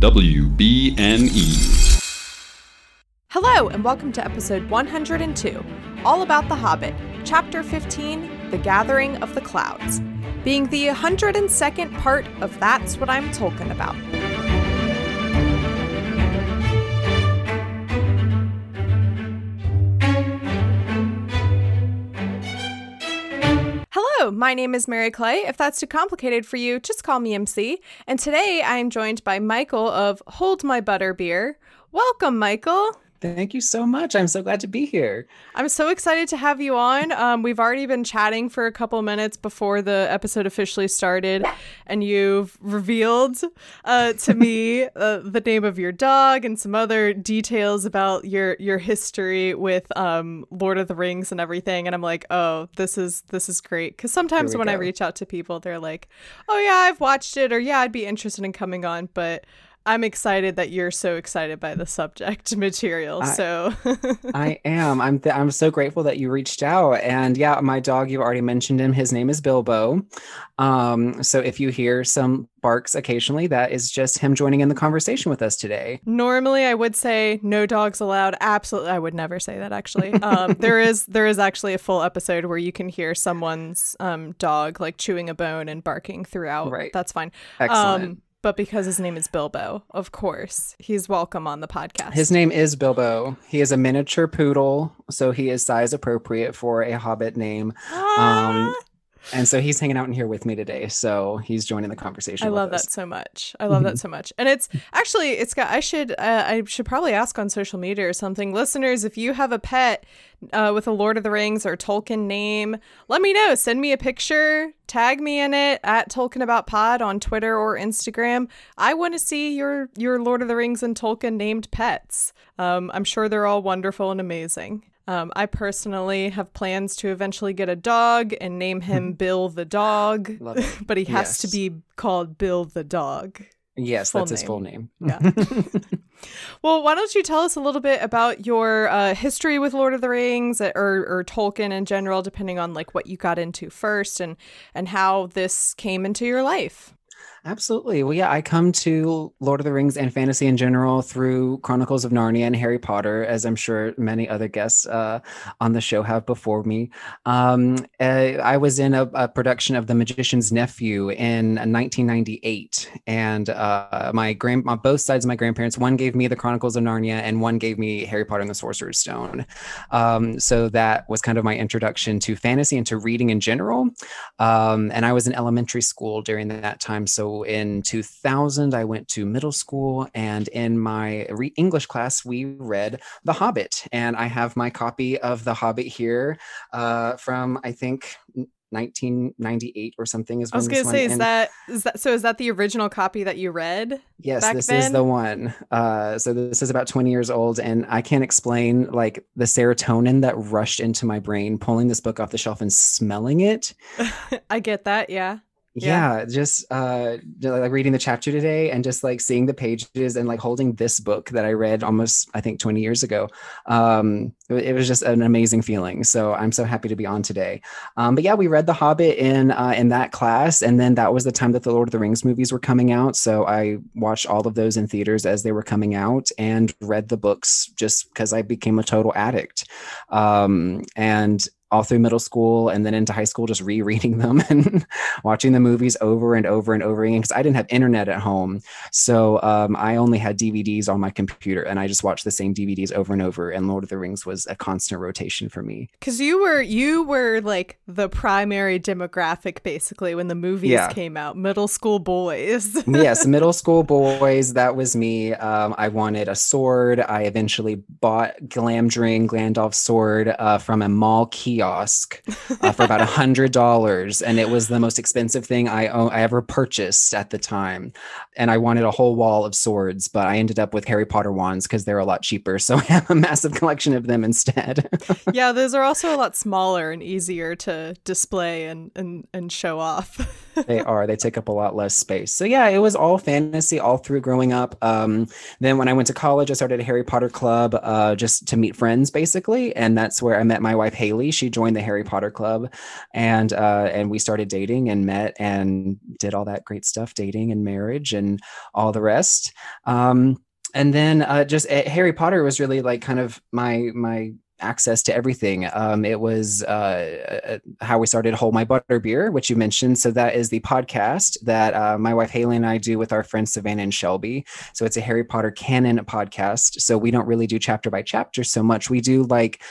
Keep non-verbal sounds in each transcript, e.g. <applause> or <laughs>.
WBNE. Hello, and welcome to episode 102, all about The Hobbit, Chapter 15 The Gathering of the Clouds, being the 102nd part of That's What I'm Talking About. My name is Mary Clay. If that's too complicated for you, just call me MC. And today I am joined by Michael of Hold My Butter Beer. Welcome, Michael. Thank you so much. I'm so glad to be here. I'm so excited to have you on. Um, we've already been chatting for a couple minutes before the episode officially started, and you've revealed uh, to me <laughs> uh, the name of your dog and some other details about your your history with um, Lord of the Rings and everything. And I'm like, oh, this is this is great because sometimes when go. I reach out to people, they're like, oh yeah, I've watched it, or yeah, I'd be interested in coming on, but I'm excited that you're so excited by the subject <laughs> material. I, so I am. I'm th- I'm so grateful that you reached out. And yeah, my dog, you already mentioned him. His name is Bilbo. Um, so if you hear some barks occasionally, that is just him joining in the conversation with us today. Normally, I would say no dogs allowed. Absolutely, I would never say that. Actually, um, there is <laughs> there is actually a full episode where you can hear someone's um, dog like chewing a bone and barking throughout. Right. That's fine. Excellent. Um, but because his name is Bilbo, of course, he's welcome on the podcast. His name is Bilbo. He is a miniature poodle, so he is size appropriate for a hobbit name. Ah! Um, and so he's hanging out in here with me today. So he's joining the conversation. I love us. that so much. I love that so much. And it's actually it's got. I should uh, I should probably ask on social media or something, listeners, if you have a pet uh, with a Lord of the Rings or Tolkien name, let me know. Send me a picture, tag me in it at Tolkien About Pod on Twitter or Instagram. I want to see your your Lord of the Rings and Tolkien named pets. Um, I'm sure they're all wonderful and amazing. Um, I personally have plans to eventually get a dog and name him <laughs> Bill the dog, <laughs> but he has yes. to be called Bill the dog. Yes, full that's name. his full name. Yeah. <laughs> well, why don't you tell us a little bit about your uh, history with Lord of the Rings or, or Tolkien in general, depending on like what you got into first and and how this came into your life. Absolutely. Well, yeah, I come to Lord of the Rings and fantasy in general through Chronicles of Narnia and Harry Potter, as I'm sure many other guests uh, on the show have before me. Um, uh, I was in a, a, production of The Magician's Nephew in 1998, and uh, my grand, my, both sides of my grandparents, one gave me the Chronicles of Narnia, and one gave me Harry Potter and the Sorcerer's Stone. Um, so that was kind of my introduction to fantasy and to reading in general. Um, and I was in elementary school during that time, so in 2000, I went to middle school, and in my re- English class, we read The Hobbit. And I have my copy of The Hobbit here uh, from, I think, 1998 or something is I was going to say is that is that so is that the original copy that you read? Yes, this then? is the one. Uh so this is about 20 years old and I can't explain like the serotonin that rushed into my brain pulling this book off the shelf and smelling it. <laughs> I get that, yeah yeah, yeah just uh like reading the chapter today and just like seeing the pages and like holding this book that i read almost i think 20 years ago um it, it was just an amazing feeling. So i'm so happy to be on today. Um but yeah we read the hobbit in uh in that class and then that was the time that the lord of the rings movies were coming out. So i watched all of those in theaters as they were coming out and read the books just because i became a total addict. Um and all through middle school and then into high school, just rereading them <laughs> and watching the movies over and over and over again because I didn't have internet at home. So um, I only had DVDs on my computer and I just watched the same DVDs over and over. And Lord of the Rings was a constant rotation for me. Because you were you were like the primary demographic basically when the movies yeah. came out, middle school boys. <laughs> yes, middle school boys. That was me. Um, I wanted a sword. I eventually bought Glamdring Gandalf's sword uh, from a mall key kiosk uh, for about a <laughs> hundred dollars, and it was the most expensive thing I I ever purchased at the time. And I wanted a whole wall of swords, but I ended up with Harry Potter wands because they're a lot cheaper. So <laughs> I have a massive collection of them instead. <laughs> yeah, those are also a lot smaller and easier to display and and, and show off. they are. They take up a lot less space. So yeah, it was all fantasy all through growing up. Um, then when I went to college, I started a Harry Potter club uh, just to meet friends, basically, and that's where I met my wife Haley. She joined the Harry Potter Club, and uh, and we started dating and met and did all that great stuff, dating and marriage and all the rest. Um, and then uh, just uh, Harry Potter was really like kind of my my access to everything. Um, it was uh, uh, how we started Hold My Butter Beer, which you mentioned. So that is the podcast that uh, my wife Haley and I do with our friends Savannah and Shelby. So it's a Harry Potter canon podcast. So we don't really do chapter by chapter so much. We do like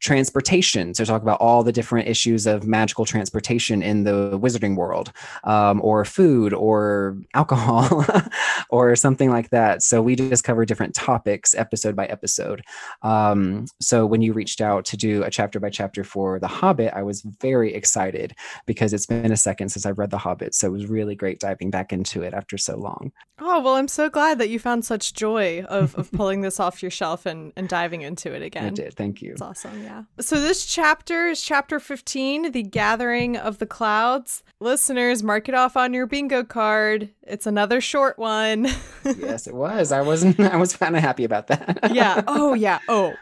transportation So talk about all the different issues of magical transportation in the wizarding world um, or food or alcohol <laughs> or something like that. So we just cover different topics episode by episode. Um, so when you reached out to do a chapter by chapter for the hobbit i was very excited because it's been a second since i've read the hobbit. So it was really great diving back into it after so long. Oh well i'm so glad that you found such joy of, of pulling this <laughs> off your shelf and, and diving into it again. I did. Thank you. It's awesome. yeah. So this chapter is chapter 15, The Gathering of the Clouds. Listeners, mark it off on your bingo card. It's another short one. <laughs> yes, it was. I wasn't <laughs> I was kind of happy about that. yeah. <laughs> Oh, yeah. Oh,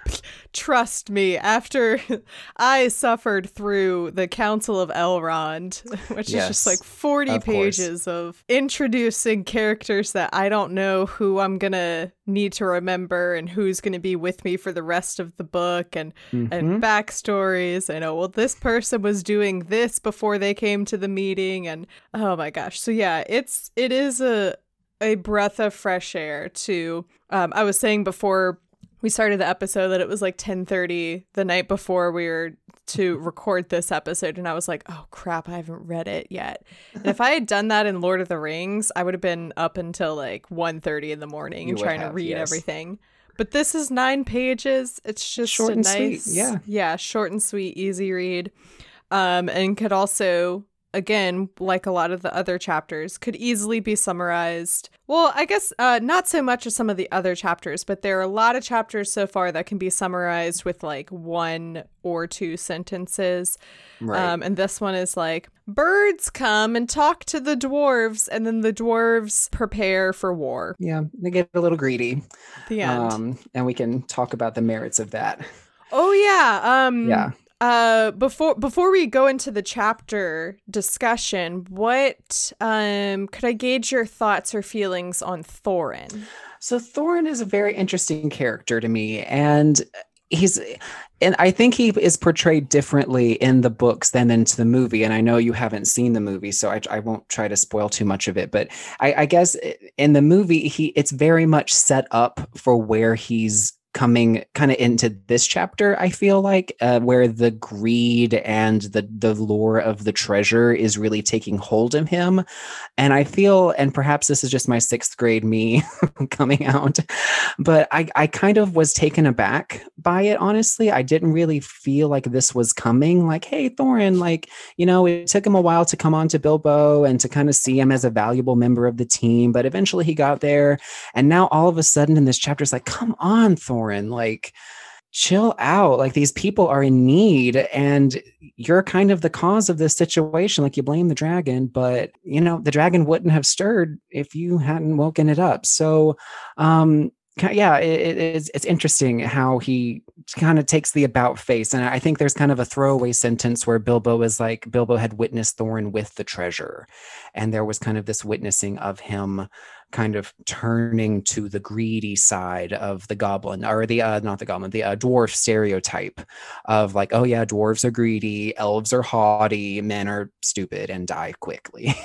trust me, after <laughs> I suffered through the Council of Elrond, <laughs> which yes, is just like 40 of pages course. of introducing characters that I don't know who I'm going to need to remember and who's going to be with me for the rest of the book and mm-hmm. and backstories and oh well this person was doing this before they came to the meeting and oh my gosh so yeah it's it is a a breath of fresh air to um, I was saying before we started the episode that it was like 10:30 the night before we were to <laughs> record this episode and I was like, "Oh crap, I haven't read it yet." And if I had done that in Lord of the Rings, I would have been up until like 1:30 in the morning and trying have, to read yes. everything. But this is 9 pages. It's just short and nice, sweet. Yeah. Yeah, short and sweet, easy read. Um and could also again, like a lot of the other chapters, could easily be summarized. Well, I guess uh, not so much as some of the other chapters, but there are a lot of chapters so far that can be summarized with like one or two sentences. Right. Um, and this one is like birds come and talk to the dwarves, and then the dwarves prepare for war. Yeah, they get a little greedy. The end. Um, and we can talk about the merits of that. Oh yeah. Um, yeah uh before before we go into the chapter discussion what um could i gauge your thoughts or feelings on thorin? So thorin is a very interesting character to me and he's and i think he is portrayed differently in the books than into the movie and i know you haven't seen the movie so i, I won't try to spoil too much of it but I, I guess in the movie he it's very much set up for where he's coming kind of into this chapter i feel like uh, where the greed and the the lure of the treasure is really taking hold of him. And i feel and perhaps this is just my sixth grade me <laughs> coming out but i i kind of was taken aback by it honestly. I didn't really feel like this was coming like hey thorin like you know it took him a while to come on to bilbo and to kind of see him as a valuable member of the team but eventually he got there. And now all of a sudden in this chapter it's like come on thorin and like chill out like these people are in need and you're kind of the cause of this situation like you blame the dragon but you know the dragon wouldn't have stirred if you hadn't woken it up. So um yeah it, it's, it's interesting how he kind of takes the about face and i think there's kind of a throwaway sentence where bilbo is like bilbo had witnessed thorin with the treasure and there was kind of this witnessing of him kind of turning to the greedy side of the goblin or the uh, not the goblin the uh, dwarf stereotype of like oh yeah dwarves are greedy elves are haughty men are stupid and die quickly. <laughs>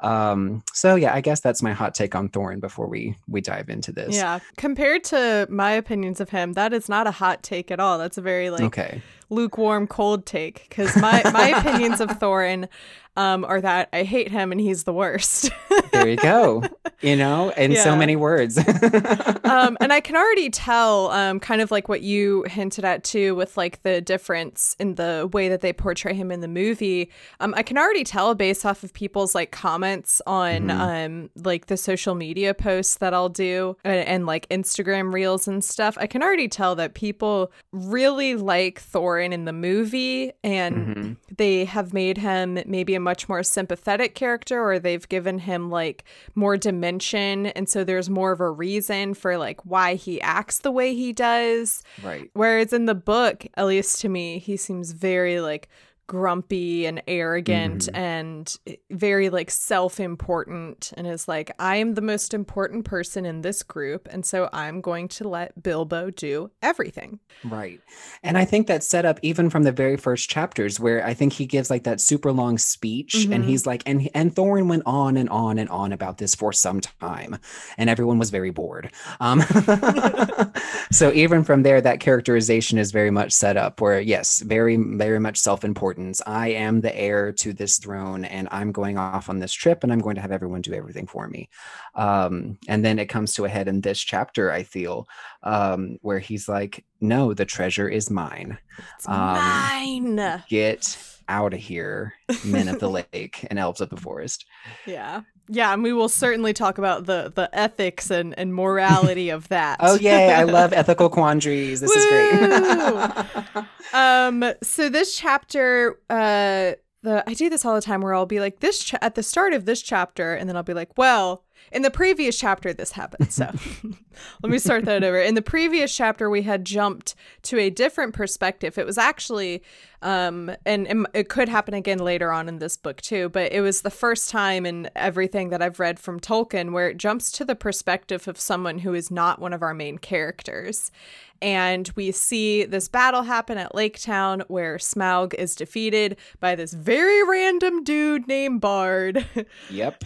Um so yeah i guess that's my hot take on thorin before we we dive into this. Yeah compared to my opinions of him that is not a hot take at all. That's a very like okay lukewarm cold take because my my <laughs> opinions of thorin um, or that I hate him and he's the worst. there you go. <laughs> You know, in yeah. so many words. <laughs> um, and I can already tell, um, kind of like what you hinted at too, with like the difference in the way that they portray him in the movie. Um, I can already tell based off of people's like comments on mm-hmm. um, like the social media posts that I'll do and, and like Instagram reels and stuff. I can already tell that people really like Thorin in the movie and mm-hmm. they have made him maybe a much more sympathetic character or they've given him like more dimension and so there's more of a reason for like why he acts the way he does. Right. Whereas in the book, at least to me, he seems very like grumpy and arrogant mm-hmm. and very like self-important and is like I am the most important person in this group and so I'm going to let Bilbo do everything. Right. And I think that's set up even from the very first chapters where I think he gives like that super long speech mm-hmm. and he's like and and Thorin went on and on and on about this for some time and everyone was very bored. Um <laughs> so even from there that characterization is very much set up where yes, very very much self-important I am the heir to this throne, and I'm going off on this trip, and I'm going to have everyone do everything for me. Um, and then it comes to a head in this chapter, I feel, um, where he's like, "No, the treasure is mine. It's um, mine. Get out of here, men of the lake and elves of the forest." <laughs> Yeah. Yeah, and we will certainly talk about the the ethics and, and morality of that. oh yay, I love <laughs> ethical quandaries. This is great. <laughs> um so this chapter uh the I do this all the time where I'll be like this cha- at the start of this chapter and then I'll be like, well, in the previous chapter this happened. So <laughs> let me start that over. In the previous chapter we had jumped to a different perspective. It was actually um and, and it could happen again later on in this book too, but it was the first time in everything that I've read from Tolkien where it jumps to the perspective of someone who is not one of our main characters and we see this battle happen at Lake Town where Smaug is defeated by this very random dude named Bard. <laughs> Yep.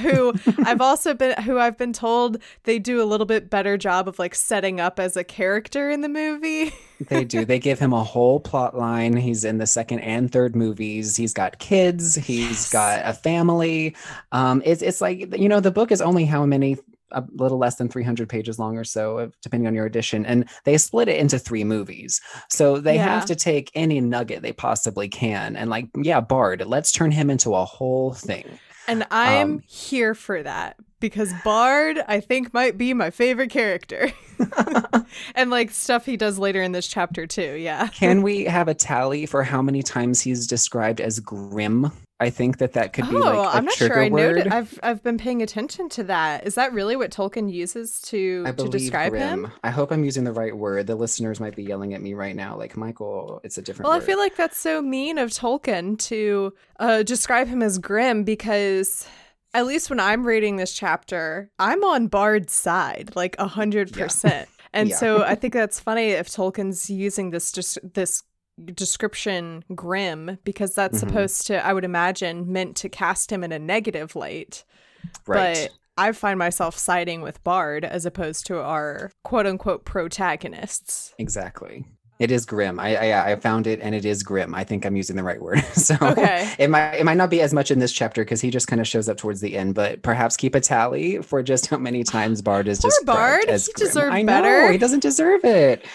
who <laughs> I've also been who I've been told they do a little bit better job of like setting up as a character in the movie. <laughs> they do. They give him a whole plot line. He's in the second and third movies. He's got kids. He's yes. got a family. Um, it's it's like you know the book is only how many a little less than 300 pages long or so, depending on your edition. And they split it into three movies. So they yeah. have to take any nugget they possibly can. And, like, yeah, Bard, let's turn him into a whole thing. And I'm um, here for that because Bard, I think, might be my favorite character. <laughs> and like stuff he does later in this chapter, too. Yeah. Can we have a tally for how many times he's described as grim I think that that could be oh, like a I'm not trigger sure. I word. Noted, I've I've been paying attention to that. Is that really what Tolkien uses to to describe grim. him? I hope I'm using the right word. The listeners might be yelling at me right now, like Michael. It's a different. Well, word. I feel like that's so mean of Tolkien to uh, describe him as grim because at least when I'm reading this chapter, I'm on Bard's side, like a hundred percent. <laughs> And yeah. so I think that's funny if Tolkien's using this just this description grim because that's mm-hmm. supposed to i would imagine meant to cast him in a negative light right but i find myself siding with bard as opposed to our quote unquote protagonists exactly it is grim. I, I, I found it, and it is grim. I think I'm using the right word. <laughs> so okay. it might it might not be as much in this chapter because he just kind of shows up towards the end. But perhaps keep a tally for just how many times Bard is just Bard. As he grim. deserved I better. Know, he doesn't deserve it.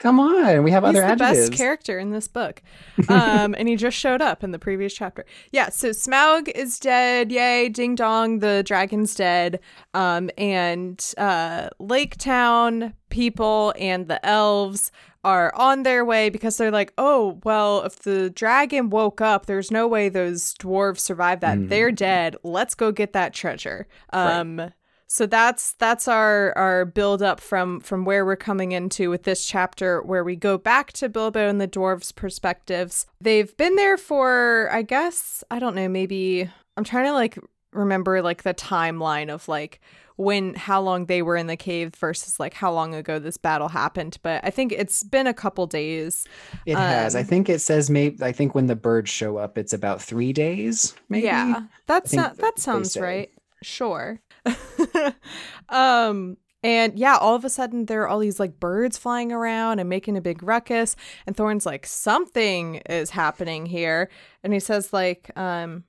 Come on, we have He's other the adjectives. best character in this book, um, and he just showed up in the previous chapter. Yeah, so Smaug is dead. Yay, ding dong, the dragon's dead. Um, and uh, Lake Town people and the elves are on their way because they're like, oh, well, if the dragon woke up, there's no way those dwarves survived that. Mm. They're dead. Let's go get that treasure. Um, right. So that's that's our our build up from from where we're coming into with this chapter where we go back to Bilbo and the dwarves' perspectives. They've been there for I guess I don't know maybe I'm trying to like remember like the timeline of like when how long they were in the cave versus like how long ago this battle happened but i think it's been a couple days. It um, has. I um, think it says maybe i think when the birds show up it's about three days maybe? Yeah that's not that sounds right. Sure <laughs> um and yeah, all of a sudden there are all these like birds flying around and making a big ruckus. And Thorin's like, something is happening here. And he says, like, um,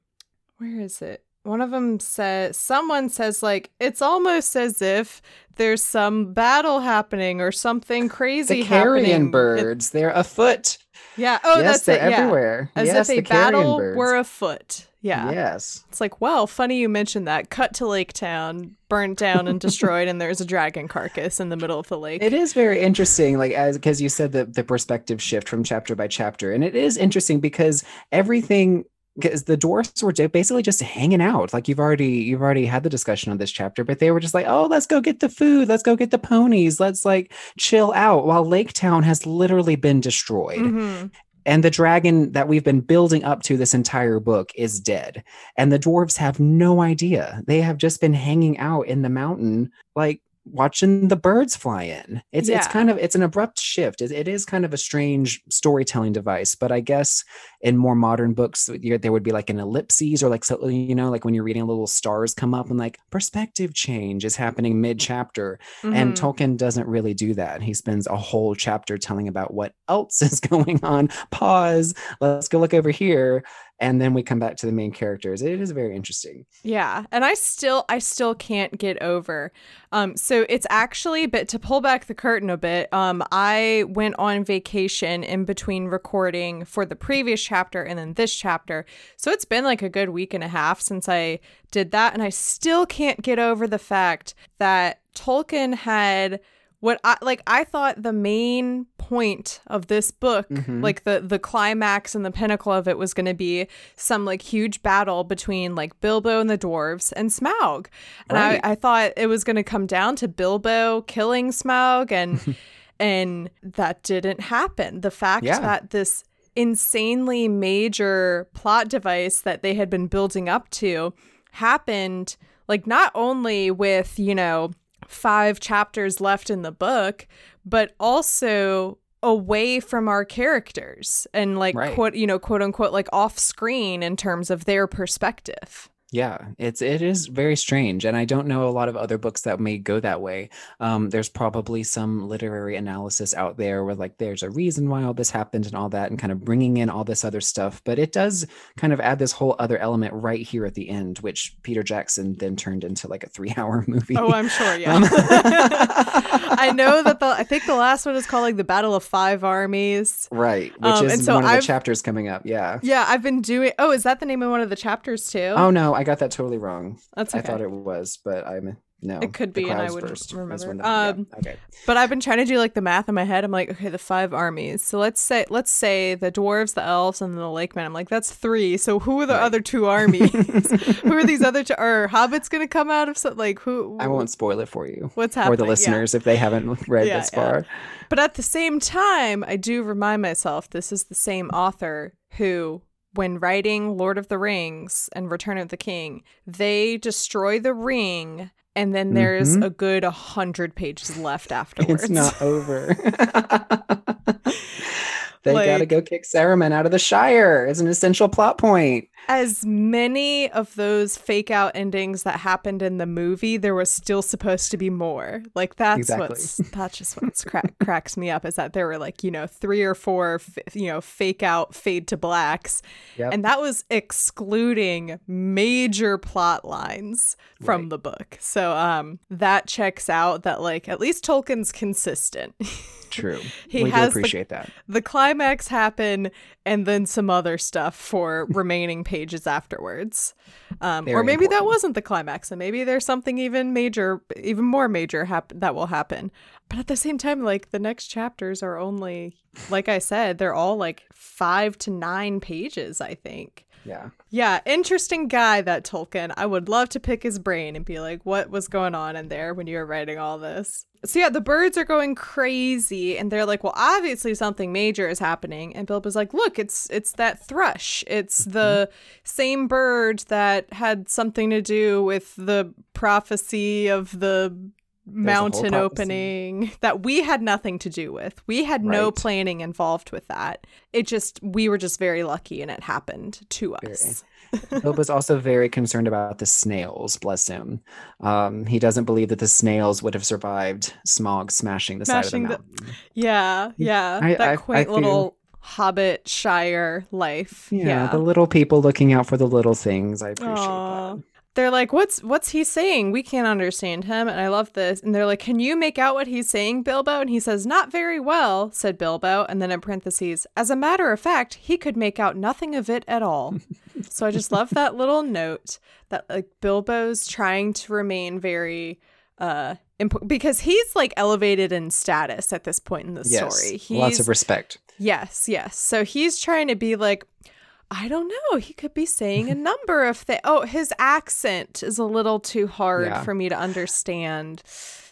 where is it? One of them says, someone says, like, it's almost as if there's some battle happening or something crazy the carrion happening. birds, it- they're afoot. Yeah. Oh, yes, that's they're it. everywhere. Yeah. As yes, if a battle birds. were afoot. Yeah. Yes. It's like, well, funny you mentioned that. Cut to Lake Town, burnt down and destroyed, and there's a dragon carcass in the middle of the lake. It is very interesting, like as because you said the the perspective shift from chapter by chapter, and it is interesting because everything because the dwarfs were basically just hanging out like you've already you've already had the discussion on this chapter but they were just like oh let's go get the food let's go get the ponies let's like chill out while lake town has literally been destroyed Mm-hmm. And the dragon that we've been building up to this entire book is dead. And the dwarves have no idea. They have just been hanging out in the mountain like watching the birds fly in. It's it's kind of it's an abrupt shift. It, it is kind of a strange storytelling device but i guess in more modern books there would be like an ellipses or like so you know like when you're reading little stars come up and like perspective change is happening mid chapter and Mhm. Tolkien doesn't really do that. He spends a whole chapter telling about what else <laughs> is going on. Pause. Let's go look over here. And then we come back to the main characters. It is very interesting. Yeah, and I still I still can't get over. Um so it's actually but to pull back the curtain a bit, um I went on vacation in between recording for the previous chapter and then this chapter. So it's been like a good week and a half since I did that and I still can't get over the fact that Tolkien had what I like I thought the main point of this book, Mhm. like the the climax and the pinnacle of it was going to be some like huge battle between like Bilbo and the dwarves and Smaug. And Right. I, I thought it was going to come down to Bilbo killing Smaug and <laughs> and that didn't happen. The fact Yeah. that this insanely major plot device that they had been building up to happened like not only with, you know, five chapters left in the book, but also away from our characters and like Right. quote you know quote unquote like off screen in terms of their perspective Yeah, it's it is very strange, and I don't know a lot of other books that may go that way. Um, there's probably some literary analysis out there where like there's a reason why all this happened and all that, and kind of bringing in all this other stuff. But it does kind of add this whole other element right here at the end, which Peter Jackson then turned into like a three-hour <laughs> movie. oh i'm sure yeah Um, <laughs> i know that the i think the last one is called like the battle of five armies right, which Um, is so one of I've- the chapters coming up. Yeah. yeah i've been doing oh is that the name of one of the chapters too Oh no, I got that totally wrong. that's I thought it was, but I'm no. It could be, and I wouldn't Burst remember. when the- yeah, Um, okay. But I've been trying to do like the math in my head. I'm like, okay, the five armies. So let's say let's say the dwarves, the elves, and the lakemen. I'm like, that's three. So who are the Right. other two <laughs> armies? who are these other two? Are hobbits gonna come out of some like who? I won't spoil it for you. What's or happening? the Yeah. listeners if they haven't <laughs> read Yeah, this yeah. far. But at the same time, I do remind myself this is the same author who, when writing Lord of the Rings and Return of the King, they destroy the ring. And then there's Mhm. a good hundred pages left afterwards. <laughs> It's not over. <laughs> <laughs> they gotta go kick Saruman out of the Shire. It's an essential plot point. as many of those fake out endings that happened in the movie, there was still supposed to be more. Like that's Exactly. what's that's just what's crack, <laughs> cracks me up is that there were like you know three or four f- you know fake out fade to blacks, Yep. and that was excluding major plot lines from Right. the book. So um that checks out that like at least Tolkien's consistent. <laughs> True. <laughs> He we do has the- appreciate that. the climax happen and then some other stuff for <laughs> remaining pages afterwards um, or maybe that wasn't the climax and maybe there's something even major even more major hap- that will happen but at the same time like the next chapters are only like i said they're all like five to nine pages i think Yeah. yeah, interesting guy that Tolkien. I would love to pick his brain and be like, what was going on in there when you were writing all this? So yeah, the birds are going crazy and they're like, well, obviously something major is happening. And Bilbo's like, look, it's it's that thrush. It's mm-hmm. the same bird that had something to do with the prophecy of the mountain opening that we had nothing to do with. We had no planning involved with that. It just we were just very lucky and it happened to us. us. was also very concerned about the snails, bless him. Um, he doesn't believe that the snails would have survived Smaug smashing the Smashing side of the mountain. Yeah, yeah. I- that I- I quaint feel- little hobbit shire life. Yeah, Yeah. the little people looking out for the little things. I appreciate Aw. that. They're like, "What's what's he saying? We can't understand him." And I love this. And they're like, "Can you make out what he's saying, Bilbo?" And he says, "Not very well," said Bilbo. And then in parentheses, "As a matter of fact, he could make out nothing of it at all." <laughs> so I just love that little note that like Bilbo's trying to remain very uh imp- because he's like elevated in status at this point in the Yes, story. He's lots of respect. Yes, yes. So he's trying to be like, I don't know. He could be saying a number of things. Oh, his accent is a little too hard Yeah. for me to understand.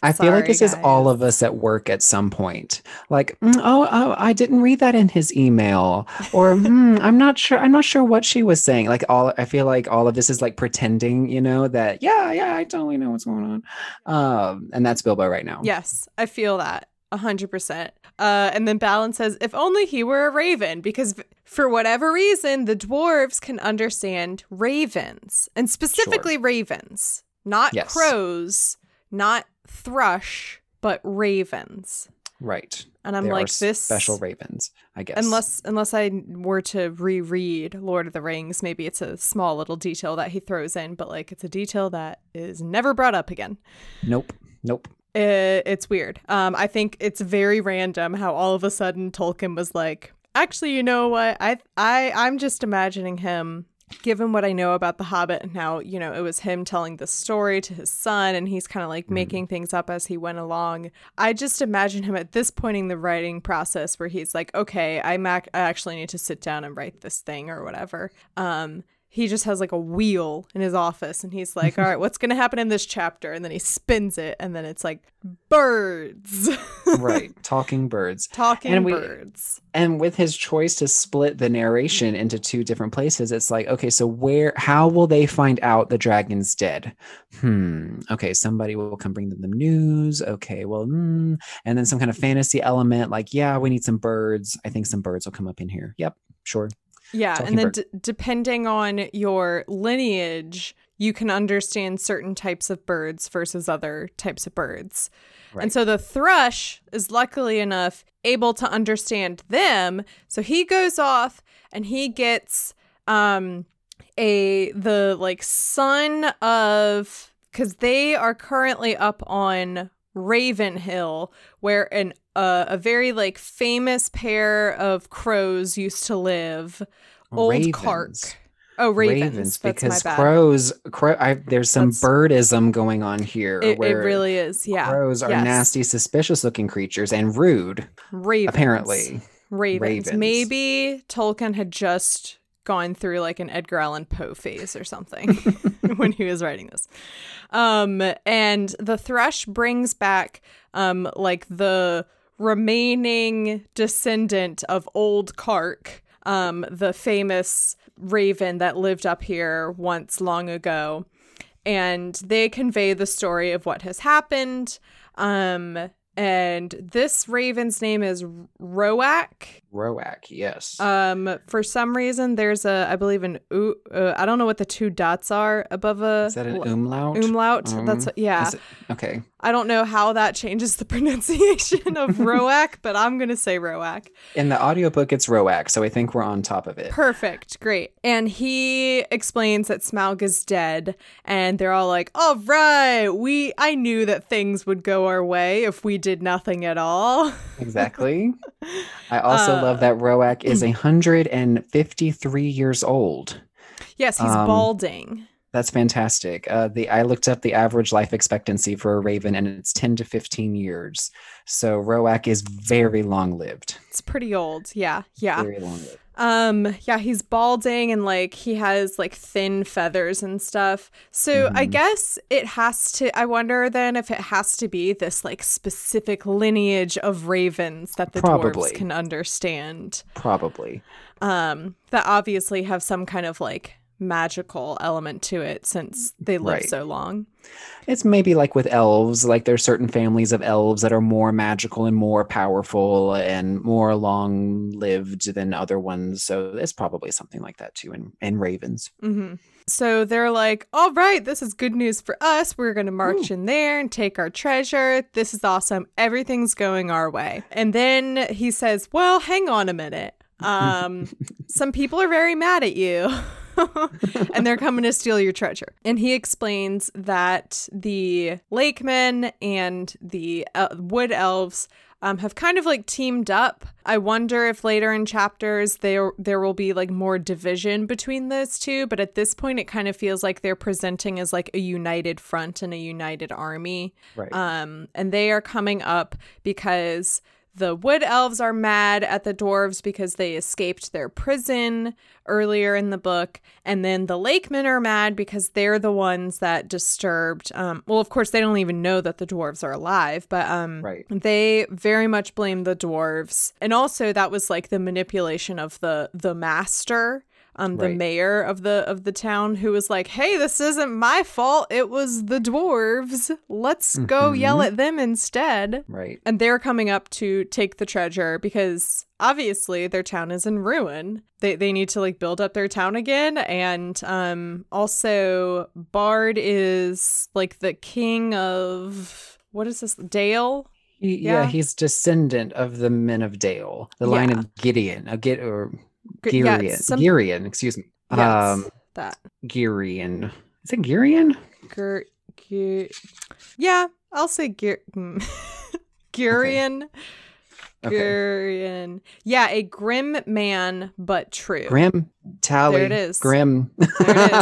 I feel like Sorry, this is all of us at work at some point. Like, "Mm, oh, oh, I didn't read that in his email, or <laughs> hmm, I'm not sure. I'm not sure what she was saying. Like, all I feel like all of this is like pretending, you know, that yeah, yeah, I totally know what's going on. Um, and that's Bilbo right now. Yes, I feel that a hundred percent. Uh, and then Balin says, "If only he were a raven, because v- for whatever reason, the dwarves can understand ravens, and specifically ravens, not Yes. crows, not thrush, but ravens." right. And I'm There like, this special ravens, I guess. Unless unless I were to reread Lord of the Rings, maybe it's a small little detail that he throws in, but like it's a detail that is never brought up again. nope, nope. It, it's weird. Um, I think it's very random how all of a sudden Tolkien was like, actually, you know what? I I I'm just imagining him. Given what I know about The Hobbit and how, you know, it was him telling the story to his son and he's kind of like making things up as he went along. I just imagine him at this point in the writing process where he's like, okay, I, mac- I actually need to sit down and write this thing or whatever. Um, he just has like a wheel in his office and he's like, all right, what's going to happen in this chapter? And then he spins it and then it's like birds, <laughs> right. Talking birds. talking And we- birds. And with his choice to split the narration into two different places, it's like, okay, so where, how will they find out the dragon's dead? Hmm. Okay, somebody will come bring them the news. Okay, well, hmm. and then some kind of fantasy element, like, yeah, we need some birds. I think some birds will come up in here. Yep, sure. Yeah. and then d- depending on your lineage, you can understand certain types of birds versus other types of birds. Right. And so the thrush is luckily enough able to understand them. So he goes off and he gets um a the like son of cuz they are currently up on Raven Hill where an uh, a very like famous pair of crows used to live. Old Ravens. Carc. Oh, ravens. That's because my bad. crows, crow, I, there's some That's- birdism going on here. it, it really is. Yeah. crows are Yes. nasty, suspicious looking creatures and rude, Ravens. apparently. Ravens. Ravens. Maybe Tolkien had just gone through like an Edgar Allan Poe phase or something <laughs> <laughs> when he was writing this. Um, and the thrush brings back um like the remaining descendant of old Carc, um, the famous raven that lived up here once long ago. And they convey the story of what has happened. Um, and this raven's name is Roak. Roak, yes. Um, for some reason, there's a, I believe, an, uh, I don't know what the two dots are above a Is that an umlaut? umlaut. Um, That's yeah. It- okay. I don't know how that changes the <laughs> pronunciation of <laughs> Roak, but I'm gonna say Roak. In the audiobook, it's Roak, so I think we're on top of it. Perfect, great. And he explains that Smaug is dead, and they're all like, "All right, we I knew that things would go our way if we did nothing at all." Exactly. I also Uh, love that Roak is <clears throat> 153 years old. yes, he's Um, balding. That's fantastic. Uh, the I looked up the average life expectancy for a raven, and it's 10 to 15 years. So Roak is very long lived. It's pretty old. Yeah, yeah. Very long lived. Um, yeah, he's balding and like he has like thin feathers and stuff. So I Mhm. guess it has to I wonder then if it has to be this like specific lineage of ravens that the Probably. dwarves can understand. Probably. Um, that obviously have some kind of like magical element to it since they live Right. so long. It's maybe like with elves, like there's certain families of elves that are more magical and more powerful and more long lived than other ones. So it's probably something like that too in, in ravens. hmm So they're like, all right, this is good news for us. We're going to march in there and take our treasure. This is awesome. Everything's going our way. And then he says, well, hang on a minute. <laughs> Um, some people are very mad at you. <laughs> <laughs> and they're coming to steal your treasure. And he explains that the lakemen and the uh, wood elves um, have kind of like teamed up. I wonder if later in chapters there there will be like more division between those two, but at this point it kind of feels like they're presenting as like a united front and a united army. Right. Um, and they are coming up because the wood elves are mad at the dwarves because they escaped their prison earlier in the book. And then the lakemen are mad because they're the ones that disturbed. Um, well, of course, they don't even know that the dwarves are alive, but um, Right. they very much blame the dwarves. And also, that was like the manipulation of the the master. Um, the Right. mayor of the of the town who was like, "Hey, this isn't my fault. It was the dwarves. Let's go Mhm. yell at them instead." Right. And they're coming up to take the treasure because obviously their town is in ruin. They they need to like build up their town again and um also Bard is like the king of what is this? Dale? He, yeah. Yeah. he's descendant of the men of Dale, the line of Gideon, of Gid or G- yeah, some- excuse me. yeah, um, that. Girion. Is it Girion? Gur- Gur- yeah, I'll say Gur- mm. Gurion. <laughs> Okay. Gurion. Yeah, a grim man, but true. Grim Tally. it is. Grim. There it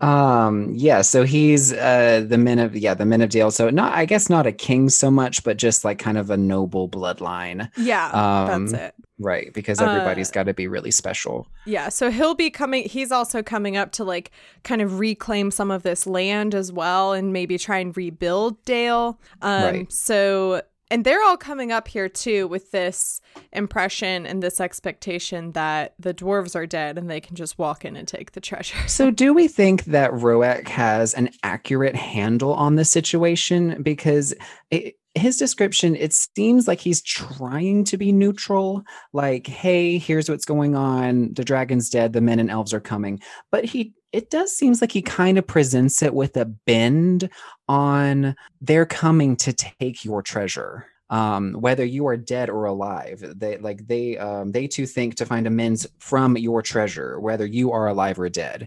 <laughs> um. Yeah. So he's uh the men of yeah the men of Dale. So not I guess not a king so much, but just like kind of a noble bloodline, Yeah, Um, that's it. Right? Because Uh, everybody's got to be really special. Yeah, so he'll be coming he's also coming up to like kind of reclaim some of this land as well and maybe try and rebuild Dale. Um Right. so and they're all coming up here too with this impression and this expectation that the dwarves are dead and they can just walk in and take the treasure. So, do we <laughs> think that Roek has an accurate handle on the situation? Because it, his description, it seems like he's trying to be neutral, like, "Hey, here's what's going on. The dragon's dead. The men and elves are coming." But he, it does seems like he kind of presents it with a bend on they're coming to take your treasure. Um, whether you are dead or alive, they like they um, they too think to find amends from your treasure, whether you are alive or dead.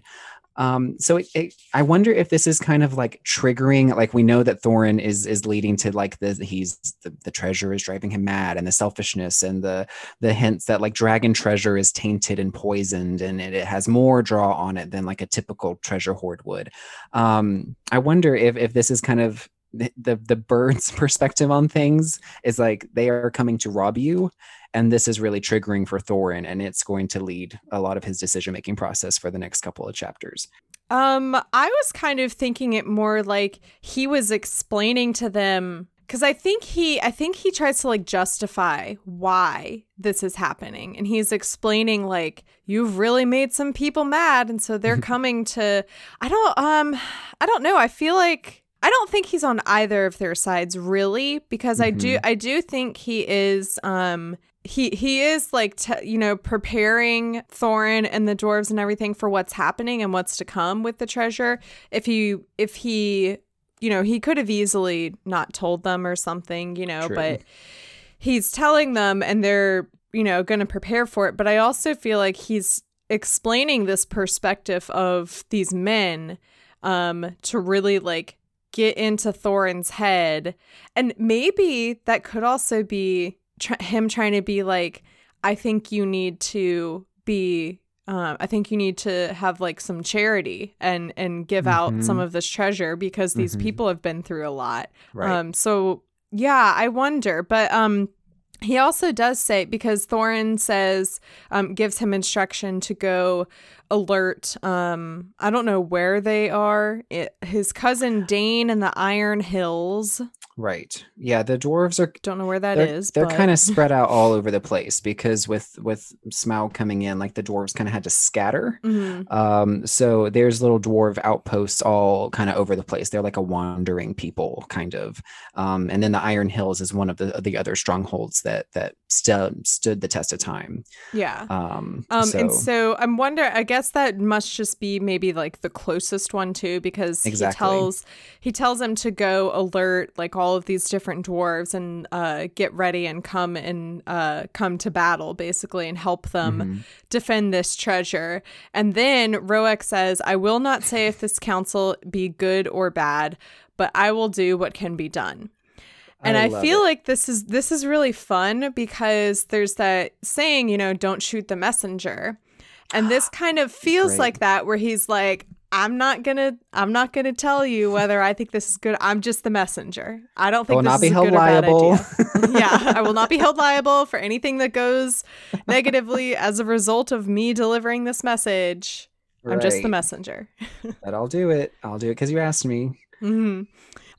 Um, so it, it, I wonder if this is kind of like triggering. Like we know that Thorin is is leading to like the he's the, the treasure is driving him mad, and the selfishness and the the hints that like dragon treasure is tainted and poisoned, and it, it has more draw on it than like a typical treasure hoard would. Um, I wonder if if this is kind of the, the the bird's <laughs> perspective on things is like they are coming to rob you and this is really triggering for Thorin and it's going to lead a lot of his decision making process for the next couple of chapters. Um, I was kind of thinking it more like he was explaining to them because I think he I think he tries to like justify why this is happening and he's explaining like you've really made some people mad and so they're <laughs> coming to I don't um I don't know I feel like I don't think he's on either of their sides really because I do I do think he is um he he is like t- you know preparing Thorin and the dwarves and everything for what's happening and what's to come with the treasure. If he if he you know he could have easily not told them or something you know True. but he's telling them and they're you know going to prepare for it but i also feel like he's explaining this perspective of these men um to really like get into thorin's head and maybe that could also be tr- him trying to be like i think you need to be uh, I think you need to have like some charity and and give out some of this treasure because these Mhm. people have been through a lot. Right. Um, so yeah, I wonder, but um, he also does say because Thorin says um gives him instruction to go alert um I don't know where they are. It, his cousin Dain in the Iron Hills. right. Yeah, the dwarves are Don't know where that they're, is. they're but- kind of <laughs> spread out all over the place because with with Smaug coming in, like the dwarves kind of had to scatter. Mhm. Um, so there's little dwarf outposts all kind of over the place. They're like a wandering people, kind of. Um, and then the Iron Hills is one of the the other strongholds that that stood stood the test of time. Yeah. Um, Um, so, and so I'm wondering. I guess that must just be maybe like the closest one too, because Exactly. he tells he tells him to go alert like all of these different dwarves and uh, get ready and come and uh, come to battle basically and help them Mhm. defend this treasure. And then Roek says, "I will not say if this council be good or bad, but I will do what can be done." And I, love feel it. like this is this is really fun because there's that saying, you know, don't shoot the messenger. And this kind of <gasps> feels Great. like that where he's like, I'm not gonna I'm not gonna tell you whether I think this is good. I'm just the messenger. I don't think will this not is be held good liable. or bad idea. <laughs> yeah, I will not be held <laughs> liable for anything that goes negatively as a result of me delivering this message. I'm just the messenger. <laughs> But I'll do it. I'll do it because you asked me. hmm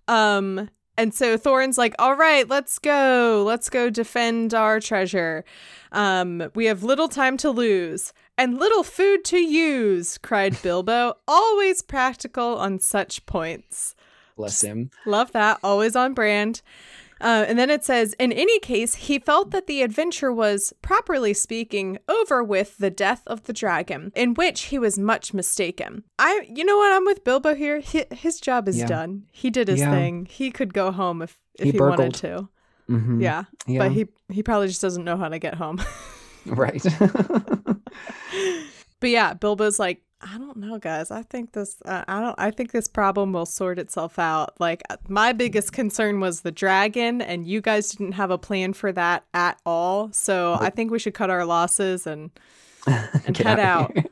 Um, and so Thorin's like, "All right, let's go. Let's go defend our treasure. Um, we have little time to lose and little food to use," cried Bilbo, always practical on such points. Bless him. Love that. Always on brand. Uh, and then it says, in any case, he felt that the adventure was, properly speaking, over with the death of the dragon, in which he was much mistaken. I, you know what? I'm with Bilbo here. Hi his job is Yeah. done. He did his Yeah. thing. He could go home if if He he, wanted to. Mhm. Yeah, Yeah. but he he probably just doesn't know how to get home. <laughs> <laughs> Right. <laughs> But yeah, Bilbo's like, I don't know, guys. I think this, uh, I don't, I think this problem will sort itself out. Like, uh, my biggest concern was the dragon, and you guys didn't have a plan for that at all. So I think we should cut our losses and <laughs> and head outta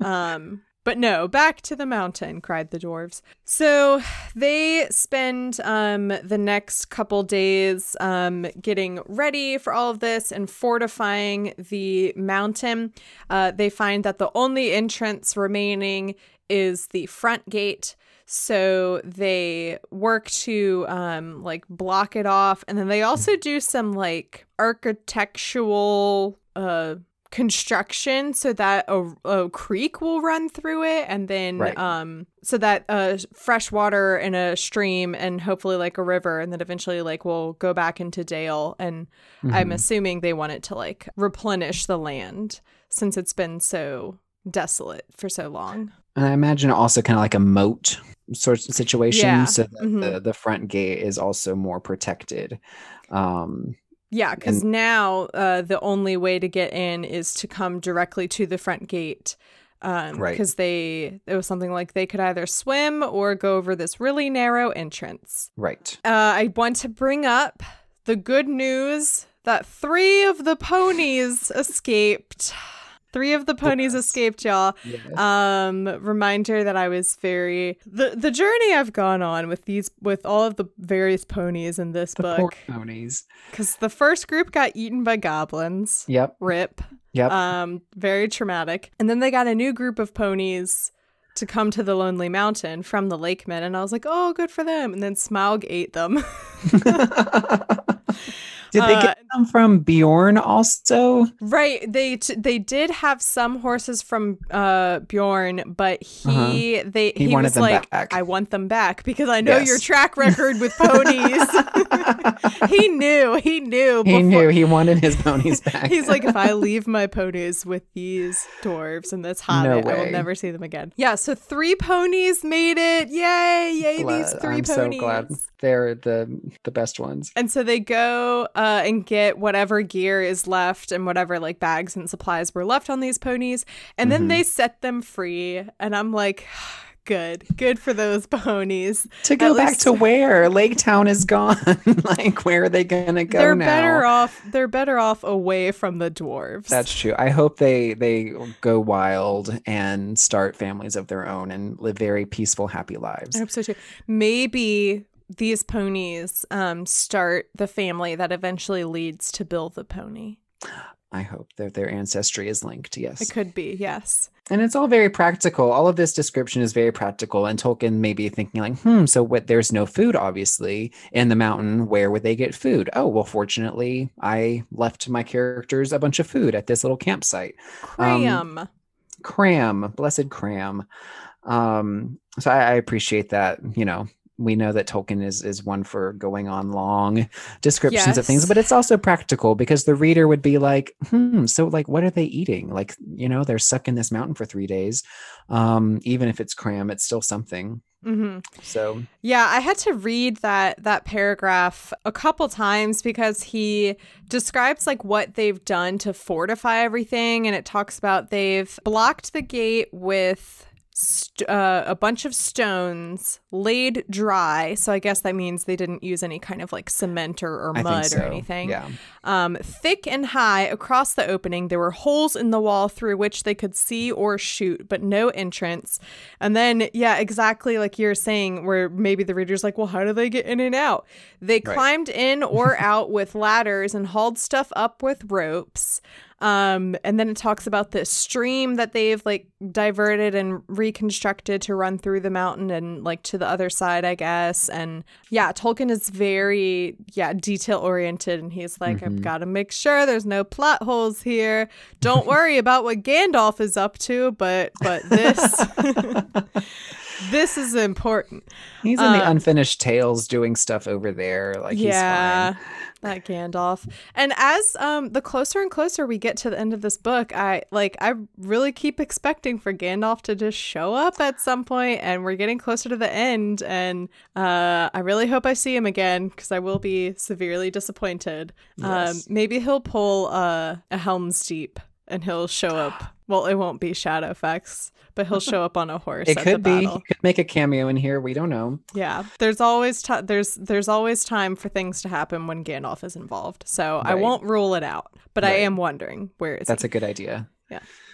out. Um, but no, back to the mountain, cried the dwarves. So they spend um, the next couple days um, getting ready for all of this and fortifying the mountain. Uh, they find that the only entrance remaining is the front gate. So they work to um, like block it off, and then they also do some like architectural uh construction so that a, a creek will run through it and then Right. um so that uh fresh water in a stream and hopefully like a river and then eventually like we'll go back into dale and i'm Mhm. assuming they want it to like replenish the land since it's been so desolate for so long And I imagine also kind of like a moat sort of situation, Yeah. so that Mhm. the, the front gate is also more protected. Um, yeah because now uh the only way to get in is to come directly to the front gate um Right. because they it was something like they could either swim or go over this really narrow entrance right. Uh, I want to bring up the good news that three of the ponies escaped. Three of the ponies Yes. escaped, y'all. Yes. Um, reminder that I was very the the journey I've gone on with these with all of the various ponies in this the poor book ponies. because the first group got eaten by goblins. Yep. Rip. Yep. Um, very traumatic. And then they got a new group of ponies to come to the Lonely Mountain from the Lakemen, and I was like, oh, good for them. And then Smaug ate them. <laughs> <laughs> Did they uh, get them from Beorn also? Right. They t- they did have some horses from uh Beorn, but he they Uh-huh. He he, wanted was like back. I want them back because I know your track record with <laughs> ponies. <laughs> he knew. He knew. He knew he wanted his ponies <laughs> back. He's like, if I leave my ponies with these dwarves in this hobbit, I will never see them again. Yeah, so three ponies made it. Yay, yay, these Glad- three I'm ponies. so glad they're the the best ones. And so they go uh, and get whatever gear is left and whatever like bags and supplies were left on these ponies. And then Mhm. they set them free. And I'm like, <sighs> good, good for those <laughs> ponies. To go At back least- to where Lake Town is gone. <laughs> like where are they gonna go they're now? better off. They're better off away from the dwarves. That's true. I hope they they go wild and start families of their own and live very peaceful, happy lives. I hope so too. Maybe these ponies um, start the family that eventually leads to Bill the pony. I hope that their ancestry is linked. Yes. It could be, yes. And it's all very practical. All of this description is very practical. And Tolkien may be thinking, like, hmm, so what? There's no food, obviously, in the mountain. Where would they get food? Oh, well, fortunately, I left my characters a bunch of food at this little campsite. Cram. Cram, blessed cram. Um, so I, I appreciate that. You know, we know that Tolkien is is one for going on long descriptions of things, but it's also practical because the reader would be like, hmm, so like what are they eating? Like, you know, they're stuck in this mountain for three days. Um, even if it's cram, it's still something. hmm So Yeah, I had to read that that paragraph a couple times because he describes like what they've done to fortify everything and it talks about they've blocked the gate with st- uh, a bunch of stones laid dry. So I guess that means they didn't use any kind of like cement or, or mud so. or anything. Yeah. Um, thick and high across the opening, there were holes in the wall through which they could see or shoot, but no entrance. And then, yeah, exactly like you're saying, where maybe the reader's like, well, how do they get in and out? They Right. climbed in or out with ladders and hauled stuff up with ropes. Um, and then it talks about this stream that they've like diverted and reconstructed to run through the mountain and like to the other side, I guess. And yeah, Tolkien is very yeah detail oriented, and he's like, I've got to make sure there's no plot holes here. Don't worry about what Gandalf is up to, but but this <laughs> this is important. He's in the Uh, unfinished tales doing stuff over there. Like yeah, he's fine. That Gandalf. And as um the closer and closer we get to the end of this book, I like I really keep expecting for Gandalf to just show up at some point, and we're getting closer to the end, and uh I really hope I see him again because I will be severely disappointed. Um, maybe he'll pull uh, a Helm's Deep, and he'll show up. Well, it won't be Shadowfax, but he'll show up on a horse. It at the could be. battle. He could make a cameo in here. We don't know. Yeah, there's always ti there's there's always time for things to happen when Gandalf is involved. So I won't rule it out, but I am wondering where is That's he? a good idea.